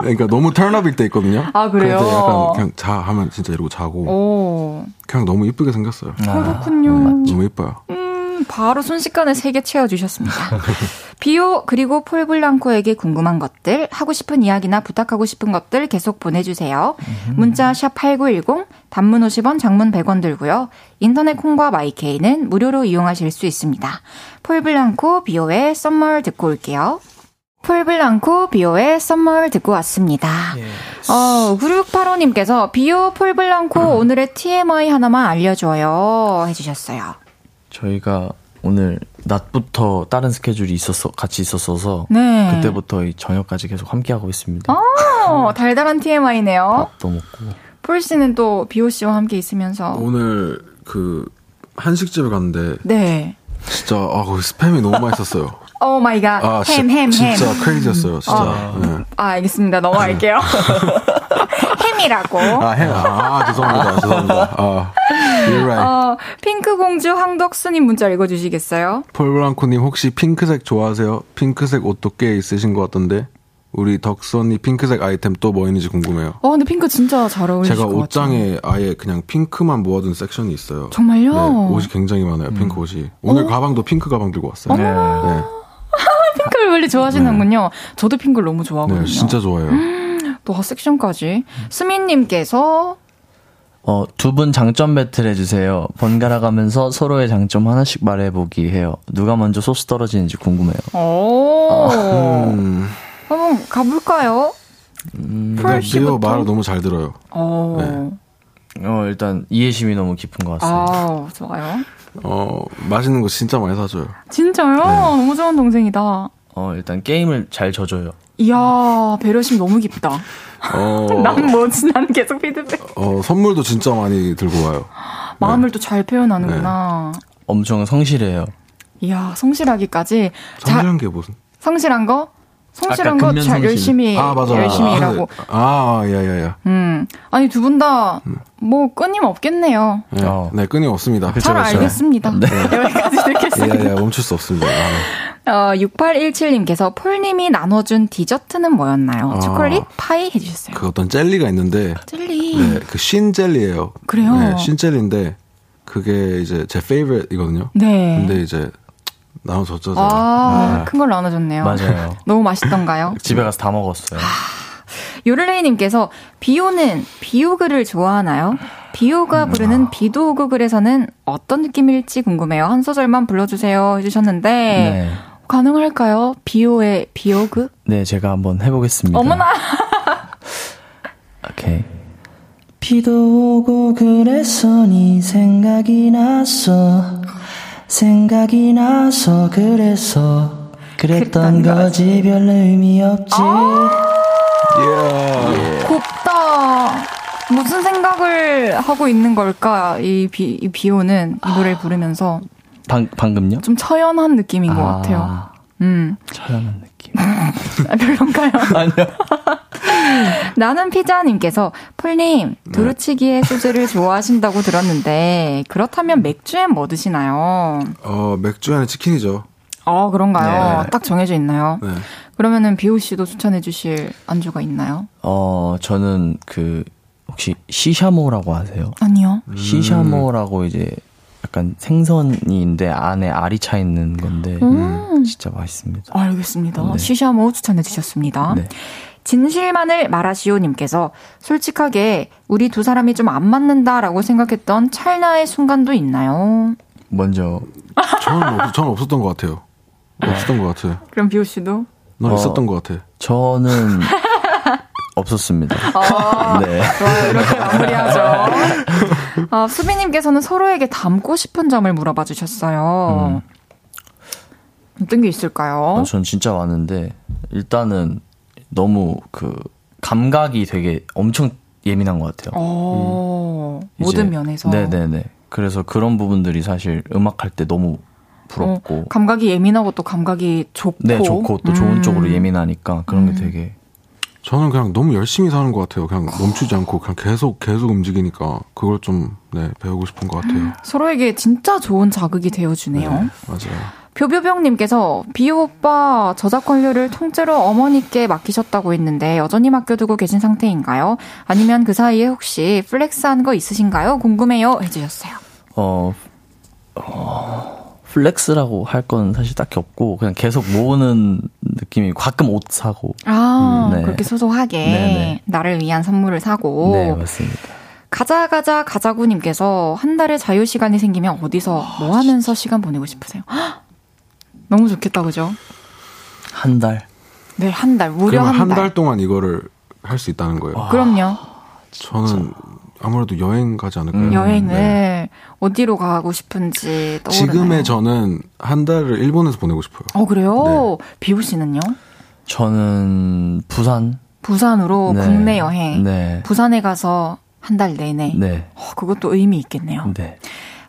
그러니까 너무 turn up일 때 있거든요. 아, 그래요? 약간 그냥 자 하면 진짜 이러고 자고 오. 그냥 너무 이쁘게 생겼어요. 그렇군요. 너무 이뻐요. 음, 음, 바로 순식간에 세 개 채워주셨습니다. 비오 그리고 폴블랑코에게 궁금한 것들, 하고 싶은 이야기나 부탁하고 싶은 것들 계속 보내주세요. 문자 샵 #8910 단문 50원, 장문 100원 들고요. 인터넷 콩과 마이케이는 무료로 이용하실 수 있습니다. 폴블랑코 비오의 Summer 듣고 올게요. 폴블랑코 비오의 썸머를 듣고 왔습니다. 어, 9685님께서 비오 폴블랑코 오늘의 TMI 하나만 알려줘요. 해주셨어요. 저희가 오늘 낮부터 다른 스케줄이 있었어 같이 있었어서 네. 그때부터 이 저녁까지 계속 함께 하고 있습니다. 어, 달달한 TMI네요. 밥도 먹고 폴 씨는 또 비오 씨와 함께 있으면서. 오늘 그 한식집에 갔는데 네. 진짜 아 거기 스팸이 너무 맛있었어요. Oh my god. 아 햄, 햄, 햄. 진짜 crazy였어요. 진짜. 네. 아, 알겠습니다. 넘어갈게요. 햄이라고. 아, 해, 아, 죄송합니다. 죄송합니다. 아, right. 어, 핑크공주 황덕수님 문자 읽어주시겠어요? 폴블랑코님 혹시 핑크색 좋아하세요? 핑크색 옷도 꽤 있으신 것 같던데 우리 언니 핑크색 아이템 또 뭐 있는지 궁금해요. 어, 근데 핑크 진짜 잘 어울리실 제가 것 같아요. 옷장에 아예 그냥 핑크만 모아둔 섹션이 있어요. 정말요? 네, 옷이 굉장히 많아요. 핑크 옷이. 오늘 가방도 핑크 가방 들고 왔어요. 네. 네, 핑크를 원래 좋아하시는군요. 저도 핑크를 너무 좋아하거든요. 네, 진짜 좋아해요. 또 섹션까지. 수민님께서 어, 두 분 장점 배틀 해주세요. 번갈아 가면서 서로의 장점 하나씩 말해보기 해요. 누가 먼저 소스 떨어지는지 궁금해요. 오, 음, 한번 가볼까요? 리오 씨부터. 말을 너무 잘 들어요. 어, 네. 어, 일단 이해심이 너무 깊은 것 같습니다. 아, 좋아요. 어, 맛있는 거 진짜 많이 사줘요. 진짜요? 네. 너무 좋은 동생이다. 어, 일단 게임을 잘 져줘요. 이야, 배려심 너무 깊다. 어, 난 뭐지? 난 계속 피드백. 어, 선물도 진짜 많이 들고 와요. 마음을 또잘 표현하는구나. 엄청 성실해요. 이야, 성실하기까지. 자, 성실한 게 무슨? 성실한 거? 성실한 거잘 성실. 열심히 아, 맞아. 열심히 아, 일하고. 아, 야, 야, 야. 음. 아니 두 분 다 뭐 끊임 없겠네요. 네, 어. 네, 끈이 없습니다. 잘 알겠습니다. 네. 여기까지 듣겠습니다. 예, 예, 멈출 수 없습니다. 아, 어, 6817님께서 폴님이 나눠준 디저트는 뭐였나요? 아. 초콜릿 파이 해주셨어요. 그 어떤 젤리가 있는데, 젤리. 네, 그 신 젤리예요. 그래요? 네, 신 젤리인데 그게 이제 제 페이버릿이거든요. 네. 근데 이제 나눠줬죠. 제가. 아, 네. 큰걸 나눠줬네요. 맞아요. 너무 맛있던가요? 집에 가서 다 먹었어요. 요를레이님께서 비오는 비오그를 좋아하나요? 비오가 부르는 비도 오고 그래서는 어떤 느낌일지 궁금해요. 한 소절만 불러주세요 해주셨는데 네. 가능할까요? 비오의 비오그? 네, 제가 한번 해보겠습니다. 어머나 오케이. 비도 오고 그래서 네 생각이 났어 생각이 나서 그래서 그랬던 거지 별 의미 없지 곱다. 무슨 생각을 하고 있는 걸까? 이 비, 이 비오는 이 노래를 부르면서 방, 방금요? 좀 처연한 느낌인 것 같아요. 음. 처연한 느낌. 아, 별론가요? 아니요. 나는 피자님께서 폴님 두루치기의 소주를 좋아하신다고 들었는데 그렇다면 맥주엔 뭐 드시나요? 어, 맥주에는 치킨이죠. 어 그런가요? 네. 딱 정해져 있나요? 네. 그러면은 비오 씨도 추천해주실 안주가 있나요? 어, 저는 그, 혹시 시샤모라고 아세요? 아니요. 시샤모라고 이제 약간 생선이인데 안에 알이 차 있는 건데 음. 진짜 맛있습니다. 알겠습니다. 네. 시샤모 추천해 주셨습니다. 네. 진실만을 말하시오님께서 솔직하게 우리 두 사람이 좀 안 맞는다라고 생각했던 찰나의 순간도 있나요? 먼저 저는, 없, 저는 없었던 것 같아요. 없었던 것 같아요. 그럼 비오 씨도? 넌 어. 있었던 것 같아. 저는 없었습니다. 네. 좋아요. 이렇게 마무리하죠. 아, 수비님께서는 서로에게 닮고 싶은 점을 물어봐 주셨어요. 어떤 게 있을까요? 어, 전 진짜 많은데 일단은 너무 그 감각이 되게 엄청 예민한 것 같아요. 어, 이제- 모든 면에서. 네네네. 그래서 그런 부분들이 사실 음악할 때 너무 부럽고 어, 감각이 예민하고 또 감각이 좋고. 네 좋고 또 좋은 음. 쪽으로 예민하니까 그런 게 되게 저는 그냥 너무 열심히 사는 것 같아요. 그냥 멈추지 않고 그냥 계속 계속 움직이니까 그걸 좀 네, 배우고 싶은 것 같아요. 서로에게 진짜 좋은 자극이 되어주네요. 맞아요. 뷰뷰병님께서 비오 오빠 저작권료를 통째로 어머니께 맡기셨다고 했는데 여전히 맡겨두고 계신 상태인가요? 아니면 그 사이에 혹시 flex한 거 있으신가요? 궁금해요. 해주셨어요. 어, 어 flex라고 할 건 사실 딱히 없고 그냥 계속 모으는 느낌이 가끔 옷 사고 아, 음, 네. 그렇게 소소하게 네네. 나를 위한 선물을 사고. 네 맞습니다. 가자 가자 가자구님께서 한 달에 자유 시간이 생기면 어디서 뭐 하면서 시간 보내고 싶으세요? 헉! 너무 좋겠다 그죠? 한 달. 네, 한 달, 무려 그러면 한한 달. 달 동안 이거를 할 수 있다는 거예요. 그럼요. 저는 아무래도 여행 가지 않을까요? 음, 여행을 네. 어디로 가고 싶은지 떠오르나요? 지금의 저는 한 달을 일본에서 보내고 싶어요. 어 그래요? 네. 비우 씨는요? 저는 부산. 부산으로 네. 국내 여행. 네. 부산에 가서 한 달 내내. 네. 어, 그것도 의미 있겠네요. 네.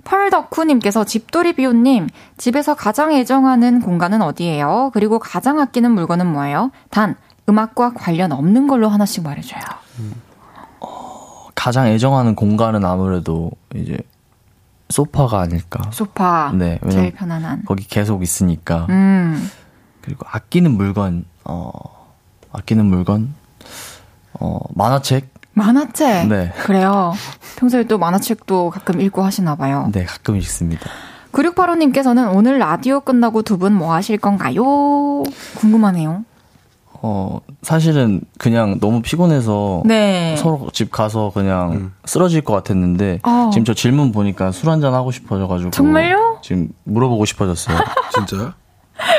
펄덕후님께서 집돌이 비오님 집에서 가장 애정하는 공간은 어디예요? 그리고 가장 아끼는 물건은 뭐예요? 단 음악과 관련 없는 걸로 하나씩 말해줘요. 가장 애정하는 공간은 아무래도 이제 소파가 아닐까. 소파 네, 제일 편안한. 거기 계속 있으니까. 음 그리고 아끼는 물건, 어, 아끼는 물건, 어, 만화책? 만화책. 네. 그래요. 평소에 또 만화책도 가끔 읽고 하시나 봐요. 네, 가끔 읽습니다. 9685님께서는 오늘 라디오 끝나고 두 분 뭐 하실 건가요? 궁금하네요. 어, 사실은 그냥 너무 피곤해서 네. 서로 집 가서 그냥 음. 쓰러질 것 같았는데 어. 지금 저 질문 보니까 술 한잔 하고 싶어져 가지고 정말요? 지금 물어보고 싶어졌어요. 진짜요?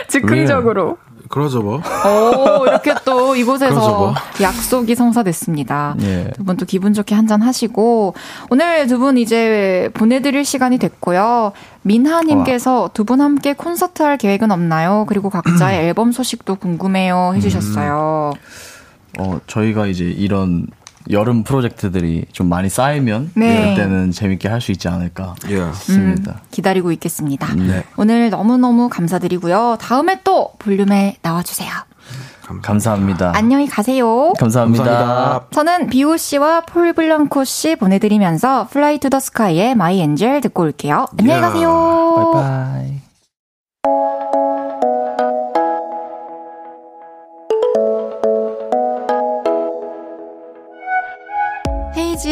즉흥적으로. 그러죠 뭐. 오, 이렇게 또 이곳에서 뭐. 약속이 성사됐습니다. 예. 두분 또 기분 좋게 한잔 하시고 오늘 두 분 이제 보내드릴 시간이 됐고요. 민하님께서 두 분 함께 콘서트 할 계획은 없나요? 그리고 각자의 앨범 소식도 궁금해요 해주셨어요. 어, 저희가 이제 이런 여름 프로젝트들이 좀 많이 쌓이면 네. 그때는 재밌게 할 수 있지 않을까 예. 싶습니다. 기다리고 있겠습니다. 네. 오늘 너무너무 감사드리고요. 다음에 또 볼륨에 나와주세요. 감사합니다. 안녕히 가세요. 감사합니다. 감사합니다. 저는 비오 씨와 폴 블랑코 씨 보내드리면서 Fly to the Sky의 My Angel 듣고 올게요. 안녕히 야. 가세요. Bye bye.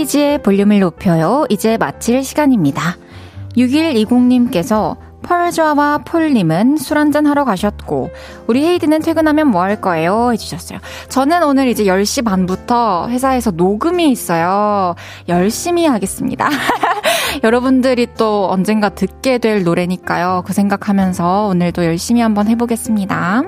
헤이지의 볼륨을 높여요. 이제 마칠 시간입니다. 6120님께서 펄좌와 폴님은 술 한잔 하러 가셨고, 우리 헤이드는 퇴근하면 뭐 할 거예요? 해주셨어요. 저는 오늘 이제 10시 반부터 회사에서 녹음이 있어요. 열심히 하겠습니다. 여러분들이 또 언젠가 듣게 될 노래니까요. 그 생각하면서 오늘도 열심히 한번 해보겠습니다.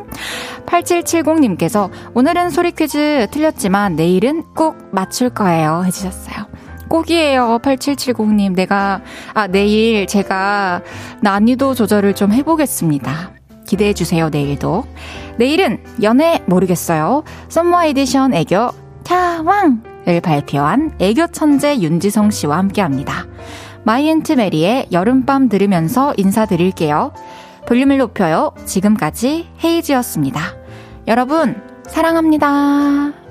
8770님께서 오늘은 소리 퀴즈 틀렸지만 내일은 꼭 맞출 거예요. 해주셨어요. 꼭이에요. 8770님. 내가, 아, 내일 제가 난이도 조절을 좀 해보겠습니다. 기대해주세요, 내일도. 내일은 연애 모르겠어요. summer edition 애교 타령을 발표한 애교 천재 윤지성 씨와 함께 합니다. 마이앤트 메리의 여름밤 들으면서 인사드릴게요. 볼륨을 높여요. 지금까지 헤이즈였습니다. 여러분, 사랑합니다.